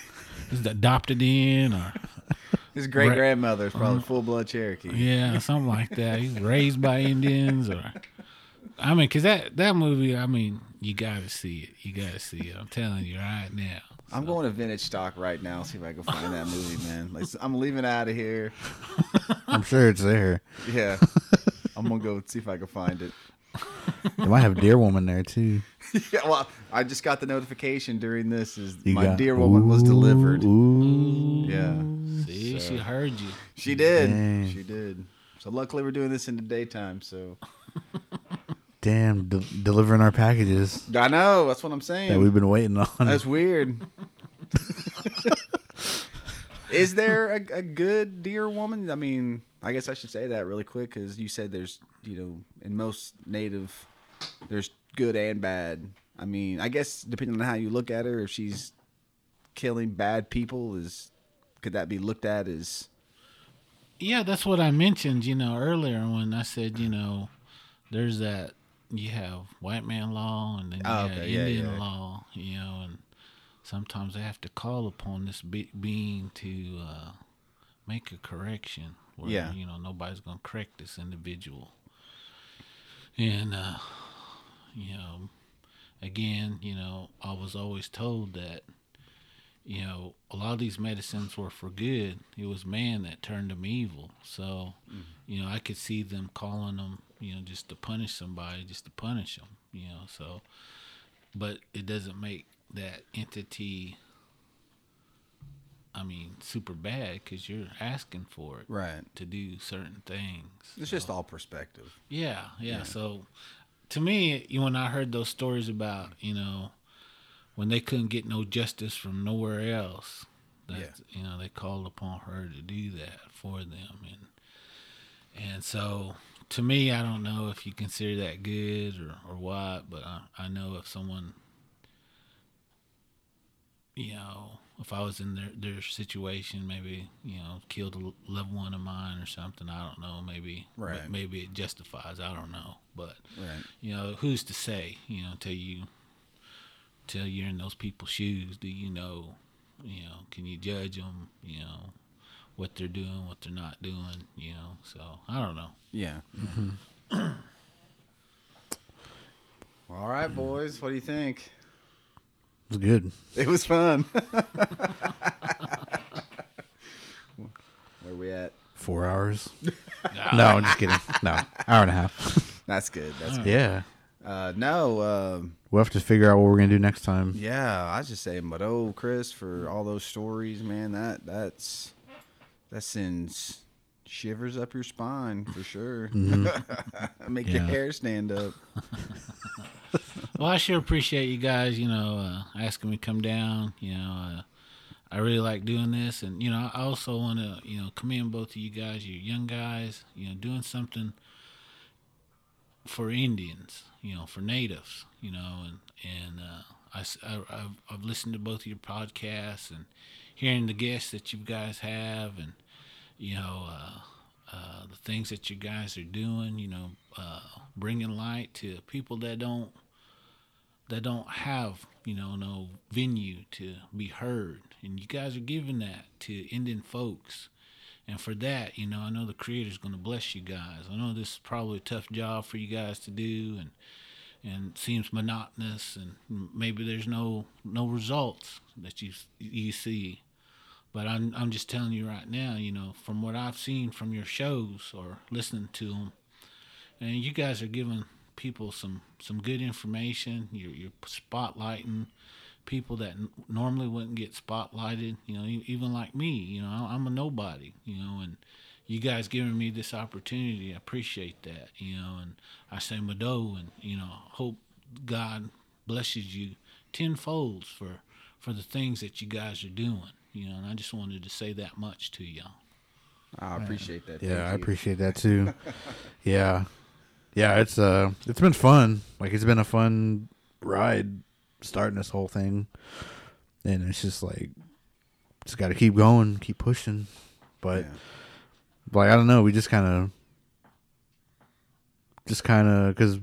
He's adopted in, or His great grandmother is probably uh-huh. full blood Cherokee. yeah, something like that. He's raised by Indians, or I mean, cause that that movie, I mean, you got to see it. You got to see it. I'm telling you right now. I'm going to vintage stock right now. See if I can find that movie, man. Like, I'm leaving out of here. I'm sure it's there. Yeah, I'm gonna go see if I can find it. They might have Deer Woman there too. Yeah, well, I just got the notification during this. Is You my got- Deer Woman was delivered? Ooh. Yeah, See, she heard you. she did. Dang. She did. So luckily we're doing this in the daytime. So Damn, de- delivering our packages I know that's what I'm saying. that saying. we've been waiting on. That's weird. Is there a, a good deer woman? I mean, I guess I should say that really quick because you said there's, you know, in most native, there's good and bad. I mean, I guess depending on how you look at her, if she's killing bad people, is could that be looked at as Yeah, that's what I mentioned, you know, earlier when I said, you know, there's that you have white man law and then you Oh, have yeah, Indian yeah. law, you know, and sometimes they have to call upon this be- being to uh, make a correction where, Yeah. you know, nobody's going to correct this individual. And, uh, you know, again, you know, I was always told that you know, a lot of these medicines were for good. It was man that turned them evil. So, you know, I could see them calling them, you know, just to punish somebody, just to punish them, you know. So, but it doesn't make that entity, I mean, super bad because you're asking for it right? to do certain things. It's just all perspective. Yeah, yeah. So to me, you- when I heard those stories about, you know, when they couldn't get no justice from nowhere else, that you know, they called upon her to do that for them and and so to me, I don't know if you consider that good or, or what, but I, I know if someone you know, if I was in their their situation, maybe you know, killed a loved one of mine or something. I don't know. Maybe Right. Maybe it justifies. I don't know. But Right. you know, who's to say? You know, till you till you're in those people's shoes, do you know? You know, can you judge them? You know, what they're doing, what they're not doing. You know, so I don't know. Yeah. All right, boys. What do you think? It was good. It was fun. Where we at? Four hours. no, I'm just kidding. No, hour and a half. That's good. That's good. yeah. Uh, no. Um, We'll have to figure out what we're gonna do next time. yeah, I just say, but oh, Chris, for all those stories, man. That that's that sends shivers up your spine for sure. Make your hair stand up. Well, I sure appreciate you guys, you know, uh, asking me to come down. You know, uh, I really like doing this, and you know, I also want to, you know, commend both of you guys. You're young guys, you know, doing something for Indians, you know, for natives, you know, and and uh, I, have I've listened to both of your podcasts and hearing the guests that you guys have, and you know, uh, uh, the things that you guys are doing, you know, uh, bringing light to people that don't that don't have you know no venue to be heard. And you guys are giving that to indian folks. And for that you know i know the creator's going to bless you guys. I know this is probably a tough job for you guys to do and and seems monotonous and maybe there's no no results that you you see but I'm, I'm just telling you right now you know from what i've seen from your shows or listening to them and you guys are giving people some some good information. You're you're spotlighting people that n- normally wouldn't get spotlighted. You know, even like me. You know, I'm a nobody. You know, and you guys giving me this opportunity, I appreciate that. You know, and I say Mado, and you know, hope God blesses you tenfold for for the things that you guys are doing. You know, and I just wanted to say that much to y'all. I appreciate that. Yeah, I appreciate that too. yeah. yeah, it's uh, it's been fun. Like it's been a fun ride starting this whole thing, and it's just like just got to keep going, keep pushing. But Yeah. like I don't know, we just kind of, just kind of because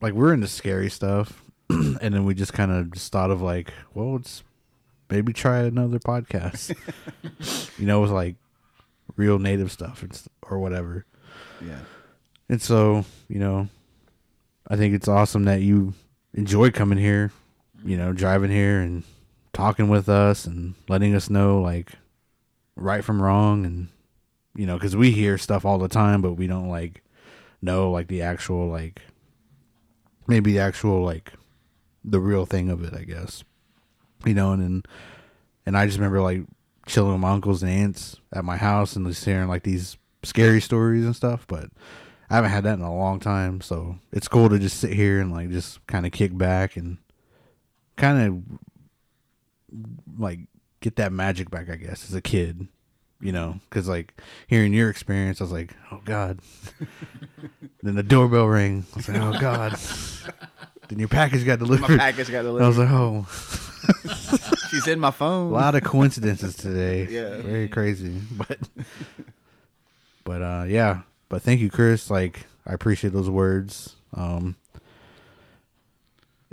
like we're into scary stuff, and then we just kind of just thought of like, well, it's maybe try another podcast, you know, with like real native stuff and st- or whatever. Yeah. And so, you know, I think it's awesome that you enjoy coming here, you know, driving here and talking with us and letting us know like right from wrong and you know, cuz we hear stuff all the time but we don't like know like the actual like maybe the actual like the real thing of it, I guess. You know, and then and I just remember like chilling with my uncles and aunts at my house and just hearing like these scary stories and stuff, but I haven't had that in a long time, so it's cool to just sit here and like just kind of kick back and kind of like get that magic back, I guess, as a kid, you know, because like hearing your experience, I was like, oh god. then the doorbell rang. I was like, oh god. then your package got My delivered. package got I was like, oh, She's in my phone. a lot of coincidences today. Yeah. very crazy, but but uh, yeah. But thank you, Chris. Like I appreciate those words. Um,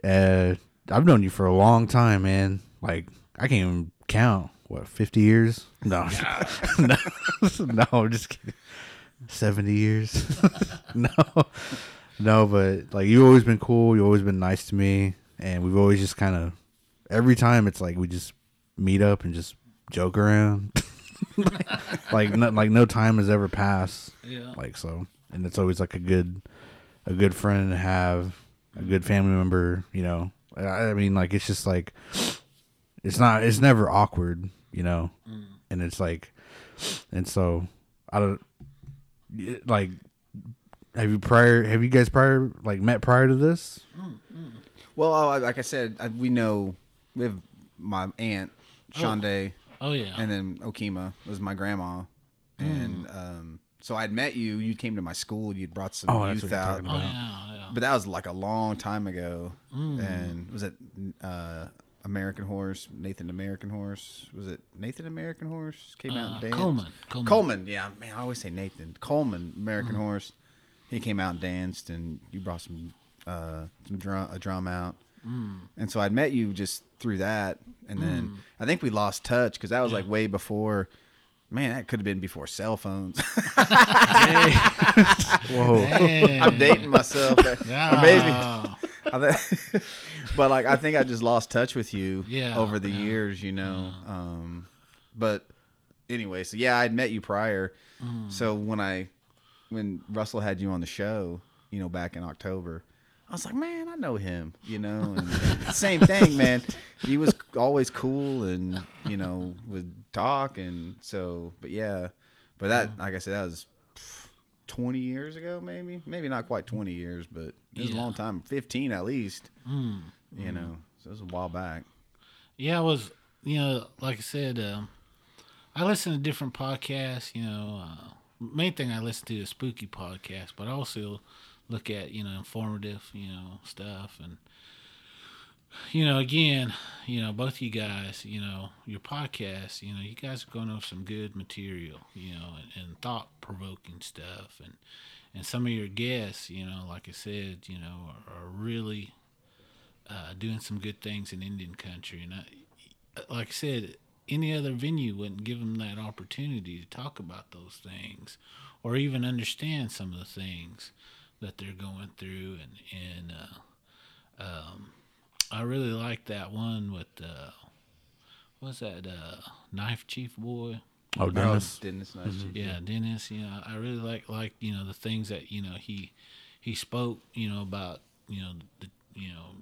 uh, I've known you for a long time, man. Like I can't even count. What fifty years? No, no, no. I'm just kidding. Seventy years? no, no. But like you've always been cool. You've always been nice to me, and we've always just kind of every time it's like we just meet up and just joke around. like no, like no time has ever passed. Yeah. Like so, and it's always like a good, a good friend to have, a good family member. You know, I, I mean, like it's just like, it's not, it's never awkward. You know, mm. and it's like, and so I don't like. Have you prior? Have you guys prior like met prior to this? Well, uh, like I said, I, we know we have my aunt Shonda, Oh yeah. and then Okima was my grandma, and um, so I'd met you. You came to my school. You'd brought some Oh, that's youth what you're out, talking oh about. yeah. Yeah. but that was like a long time ago. And was it uh, American Horse? Nathan American Horse? Was it Nathan American Horse? Came out Uh, and danced. Coleman. Coleman. Coleman, yeah, man, I always say Nathan Coleman, American Horse. He came out and danced, and you brought some uh, some drum a drum out, and so I'd met you just through that, and then I think we lost touch because that was like way before. Man, that could have been before cell phones. Whoa! Dang. I'm dating myself. Yeah. Or maybe. I thi- but like I think I just lost touch with you Yeah, over the yeah. years, you know. Um, but anyway, so yeah, I'd met you prior. Mm. So when I when Russell had you on the show, you know, back in October, I was like, man, I know him, you know. And same thing, man. He was always cool and you know would talk and so. But yeah, but that like I said, that was. 20 years ago maybe maybe not quite 20 years but it was a long time 15 at least Mm. you know so it was a while back Yeah, I was, you know, like I said, um, I listen to different podcasts. You know, uh, main thing I listen to is spooky podcasts, but I also look at you know informative, you know, stuff and. You know, again, you know, both you guys, you know, your podcast, you know, you guys are going over some good material, you know, and, and thought provoking stuff, and and some of your guests, you know, like I said, you know, are, are really uh, doing some good things in Indian country. And I, like I said, any other venue wouldn't give them that opportunity to talk about those things, or even understand some of the things that they're going through. And and uh, um, I really like that one with uh, what's that uh, knife chief boy. Oh, Dennis. Dennis Nice. Yeah, Dennis. You know, I really like like you know the things that you know he he spoke. You know about you know the you know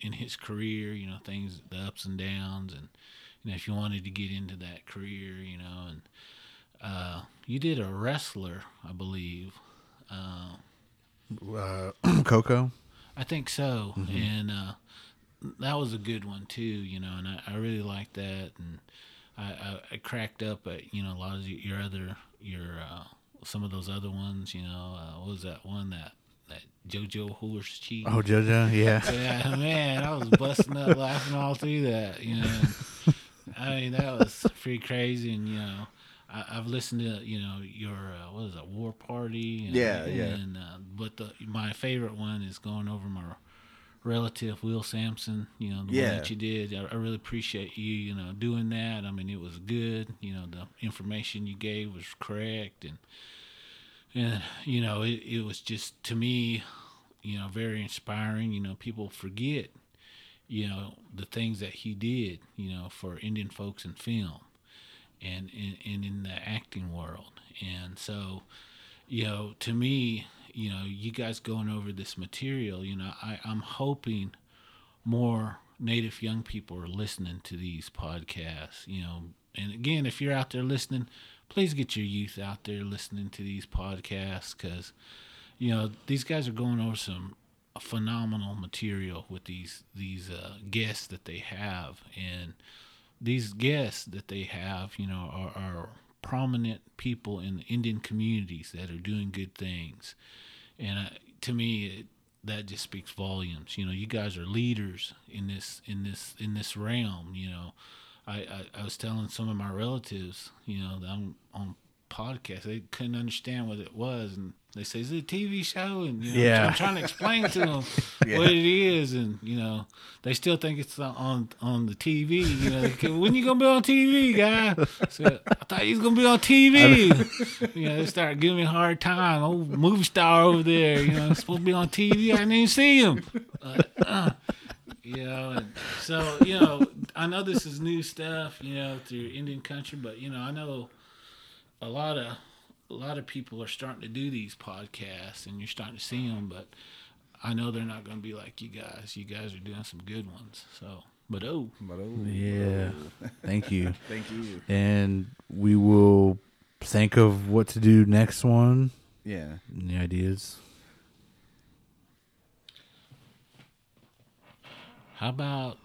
in his career. You know things the ups and downs, and you know if you wanted to get into that career, you know, and uh, you did a wrestler, I believe. Uh, Uh, Coco. I think so, and uh, that was a good one too. You know, and I, I really liked that, and I, I, I cracked up at you know a lot of your other your uh, some of those other ones. You know, uh, what was that one that that JoJo Horse Cheese? Oh, JoJo, yeah. Yeah, man, I was busting up laughing all through that. You know, I mean that was pretty crazy, and you know, I, I've listened to you know your uh, what is it, War Party? And, Yeah, yeah. And uh, but the my favorite one is going over my relative Will Sampson. You know, the Yeah. one that you did. I, I really appreciate you. You know, doing that. I mean, it was good. You know, the information you gave was correct, and and you know, it, it was just to me, you know, very inspiring. You know, people forget, you know, the things that he did, you know, for Indian folks in film and in, and in the acting world. And so, you know, to me, you know, you guys going over this material, you know, I, I'm hoping more native young people are listening to these podcasts, you know. And again, if you're out there listening, please get your youth out there listening to these podcasts because, you know, these guys are going over some phenomenal material with these these uh, guests that they have, and these guests that they have, you know, are, are prominent people in the Indian communities that are doing good things, and uh, to me, it, that just speaks volumes. You know, you guys are leaders in this in this in this realm. You know, I I, I was telling some of my relatives, you know, that I'm on podcast, they couldn't understand what it was, and they say, "Is it a TV show?" And you know, Yeah. I'm trying to explain to them what it is, and you know, they still think it's on on the TV. You know, go, when you gonna be on TV, guy? So, I thought you was gonna be on TV. you know, they start giving me a hard time. Old movie star over there, you know, supposed to be on TV. I didn't even see him. Uh, uh, you know, and so you know, I know this is new stuff, you know, through Indian country, but you know, I know a lot of a lot of people are starting to do these podcasts, and you're starting to see them, but I know they're not going to be like you guys. You guys are doing some good ones. So, but oh, But oh, Yeah. Thank you. thank you. And we will think of what to do next one. Yeah. Any ideas? how about?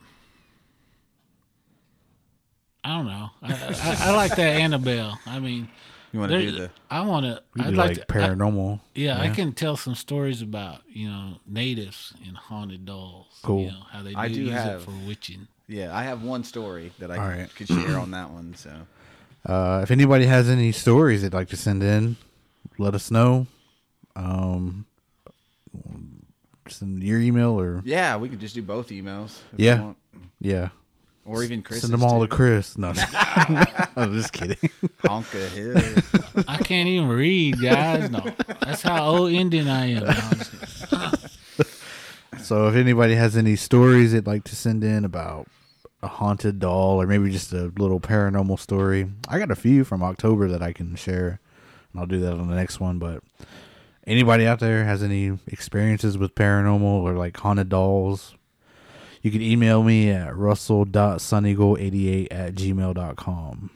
I don't know. I, I, I like that Annabelle. I mean, You want to do there- the? I want to. We I'd like, like, to. I- paranormal. yeah, I can tell some stories about you know natives and haunted dolls. Cool. You know how they do, I do use have- it for witching. Yeah, I have one story that I All right. could share on that one. So Uh, if anybody has any stories they'd like to send in, let us know. Um, send your email or yeah, we could just do both emails. if you Yeah. want. yeah, or even Chris. send them all to Chris. No, no. I'm just kidding. Honka Hill. I can't even read, guys. No, that's how old Indian I am. No, I'm just kidding. So if anybody has any stories they'd like to send in about a haunted doll or maybe just a little paranormal story, I got a few from October that I can share, and I'll do that on the next one. But anybody out there has any experiences with paranormal or like haunted dolls, you can email me at russell.suneagle88 at gmail.com.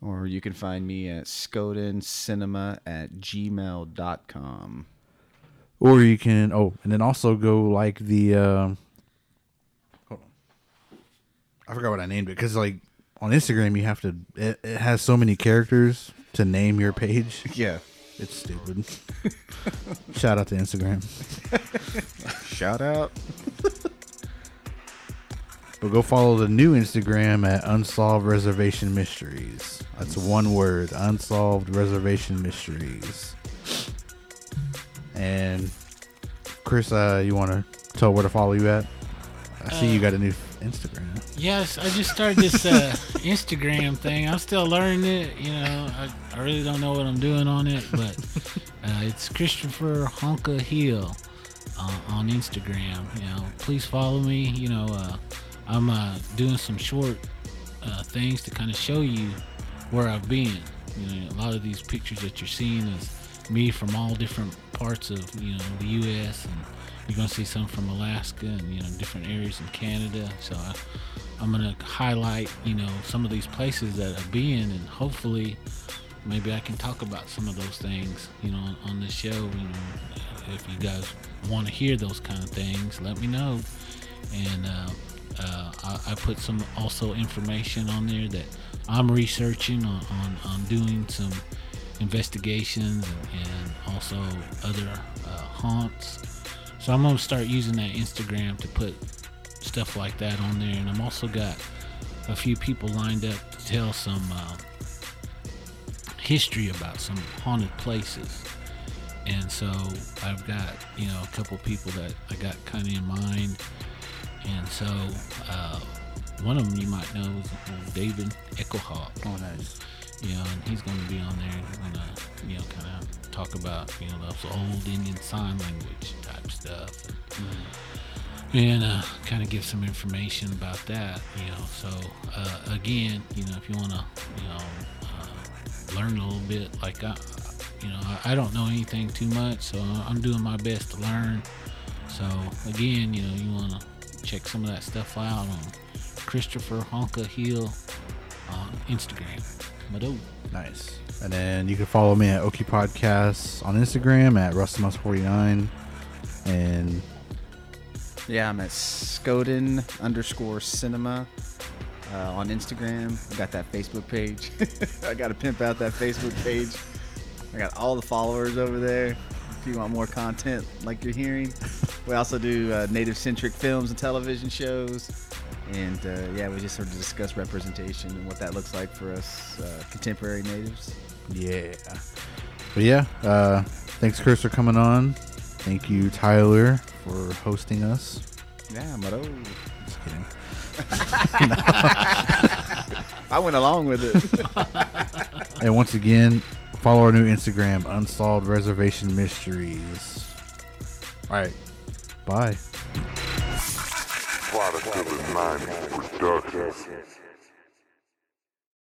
or you can find me at scodencinema at gmail.com. Or you can oh, and then also go like the uh, hold on. I forgot what I named it because like on Instagram you have to it, it has so many characters to name your page. Yeah. It's stupid. Shout out to Instagram. Shout out. But go follow the new Instagram at Unsolved Reservation Mysteries. That's one word, Unsolved Reservation Mysteries. And Chris, uh, you want to tell where to follow you at? I see you got a new Instagram. Yes, I just started this uh, Instagram thing. I'm still learning it. You know, I, I really don't know what I'm doing on it, but uh, it's Christopher Honka Hill uh, on Instagram. You know, please follow me. You know, uh, I'm uh, doing some short uh, things to kind of show you where I've been. You know, a lot of these pictures that you're seeing is me from all different parts of you know the U.S. and you're gonna see some from Alaska and you know different areas in Canada. So I, I'm gonna highlight you know some of these places that I've been and hopefully maybe I can talk about some of those things you know on, on show. You know, if you guys want to hear those kind of things, let me know. And uh, uh, I, I put some also information on there that I'm researching on, on, on doing some investigations and, also other uh, haunts. So I'm gonna start using that Instagram to put stuff like that on there, and I'm also got a few people lined up to tell some uh, history about some haunted places. And so I've got you know a couple people that I got kind of in mind, and so uh, one of them you might know is David Echohawk. Oh, nice. You know, and he's going to be on there. He's going to, you know, kind of talk about, you know, those old Indian sign language type stuff. And, and uh, kind of give some information about that, you know. So, uh, again, you know, if you want to, you know, uh, learn a little bit, like I, you know, I, I don't know anything too much, so I'm doing my best to learn. So, again, you know, you want to check some of that stuff out on Christopher Honka Hill on Instagram. But oh, Nice. And then you can follow me at Oki Podcasts on Instagram at RussellMus49. And Yeah, I'm at Skoden underscore cinema uh, on Instagram. I got that Facebook page. I got to pimp out that Facebook page. I got all the followers over there. If you want more content like you're hearing, we also do uh, native centric films and television shows. And uh, yeah, we just sort of discuss representation and what that looks like for us uh, contemporary natives. yeah. But yeah, uh, thanks, Chris, for coming on. Thank you, Tyler, for hosting us. Yeah, but oh, Just kidding. I went along with it. And once again, follow our new Instagram, Unsolved Reservation Mysteries. All right. Bye. Product of the 90s Productions.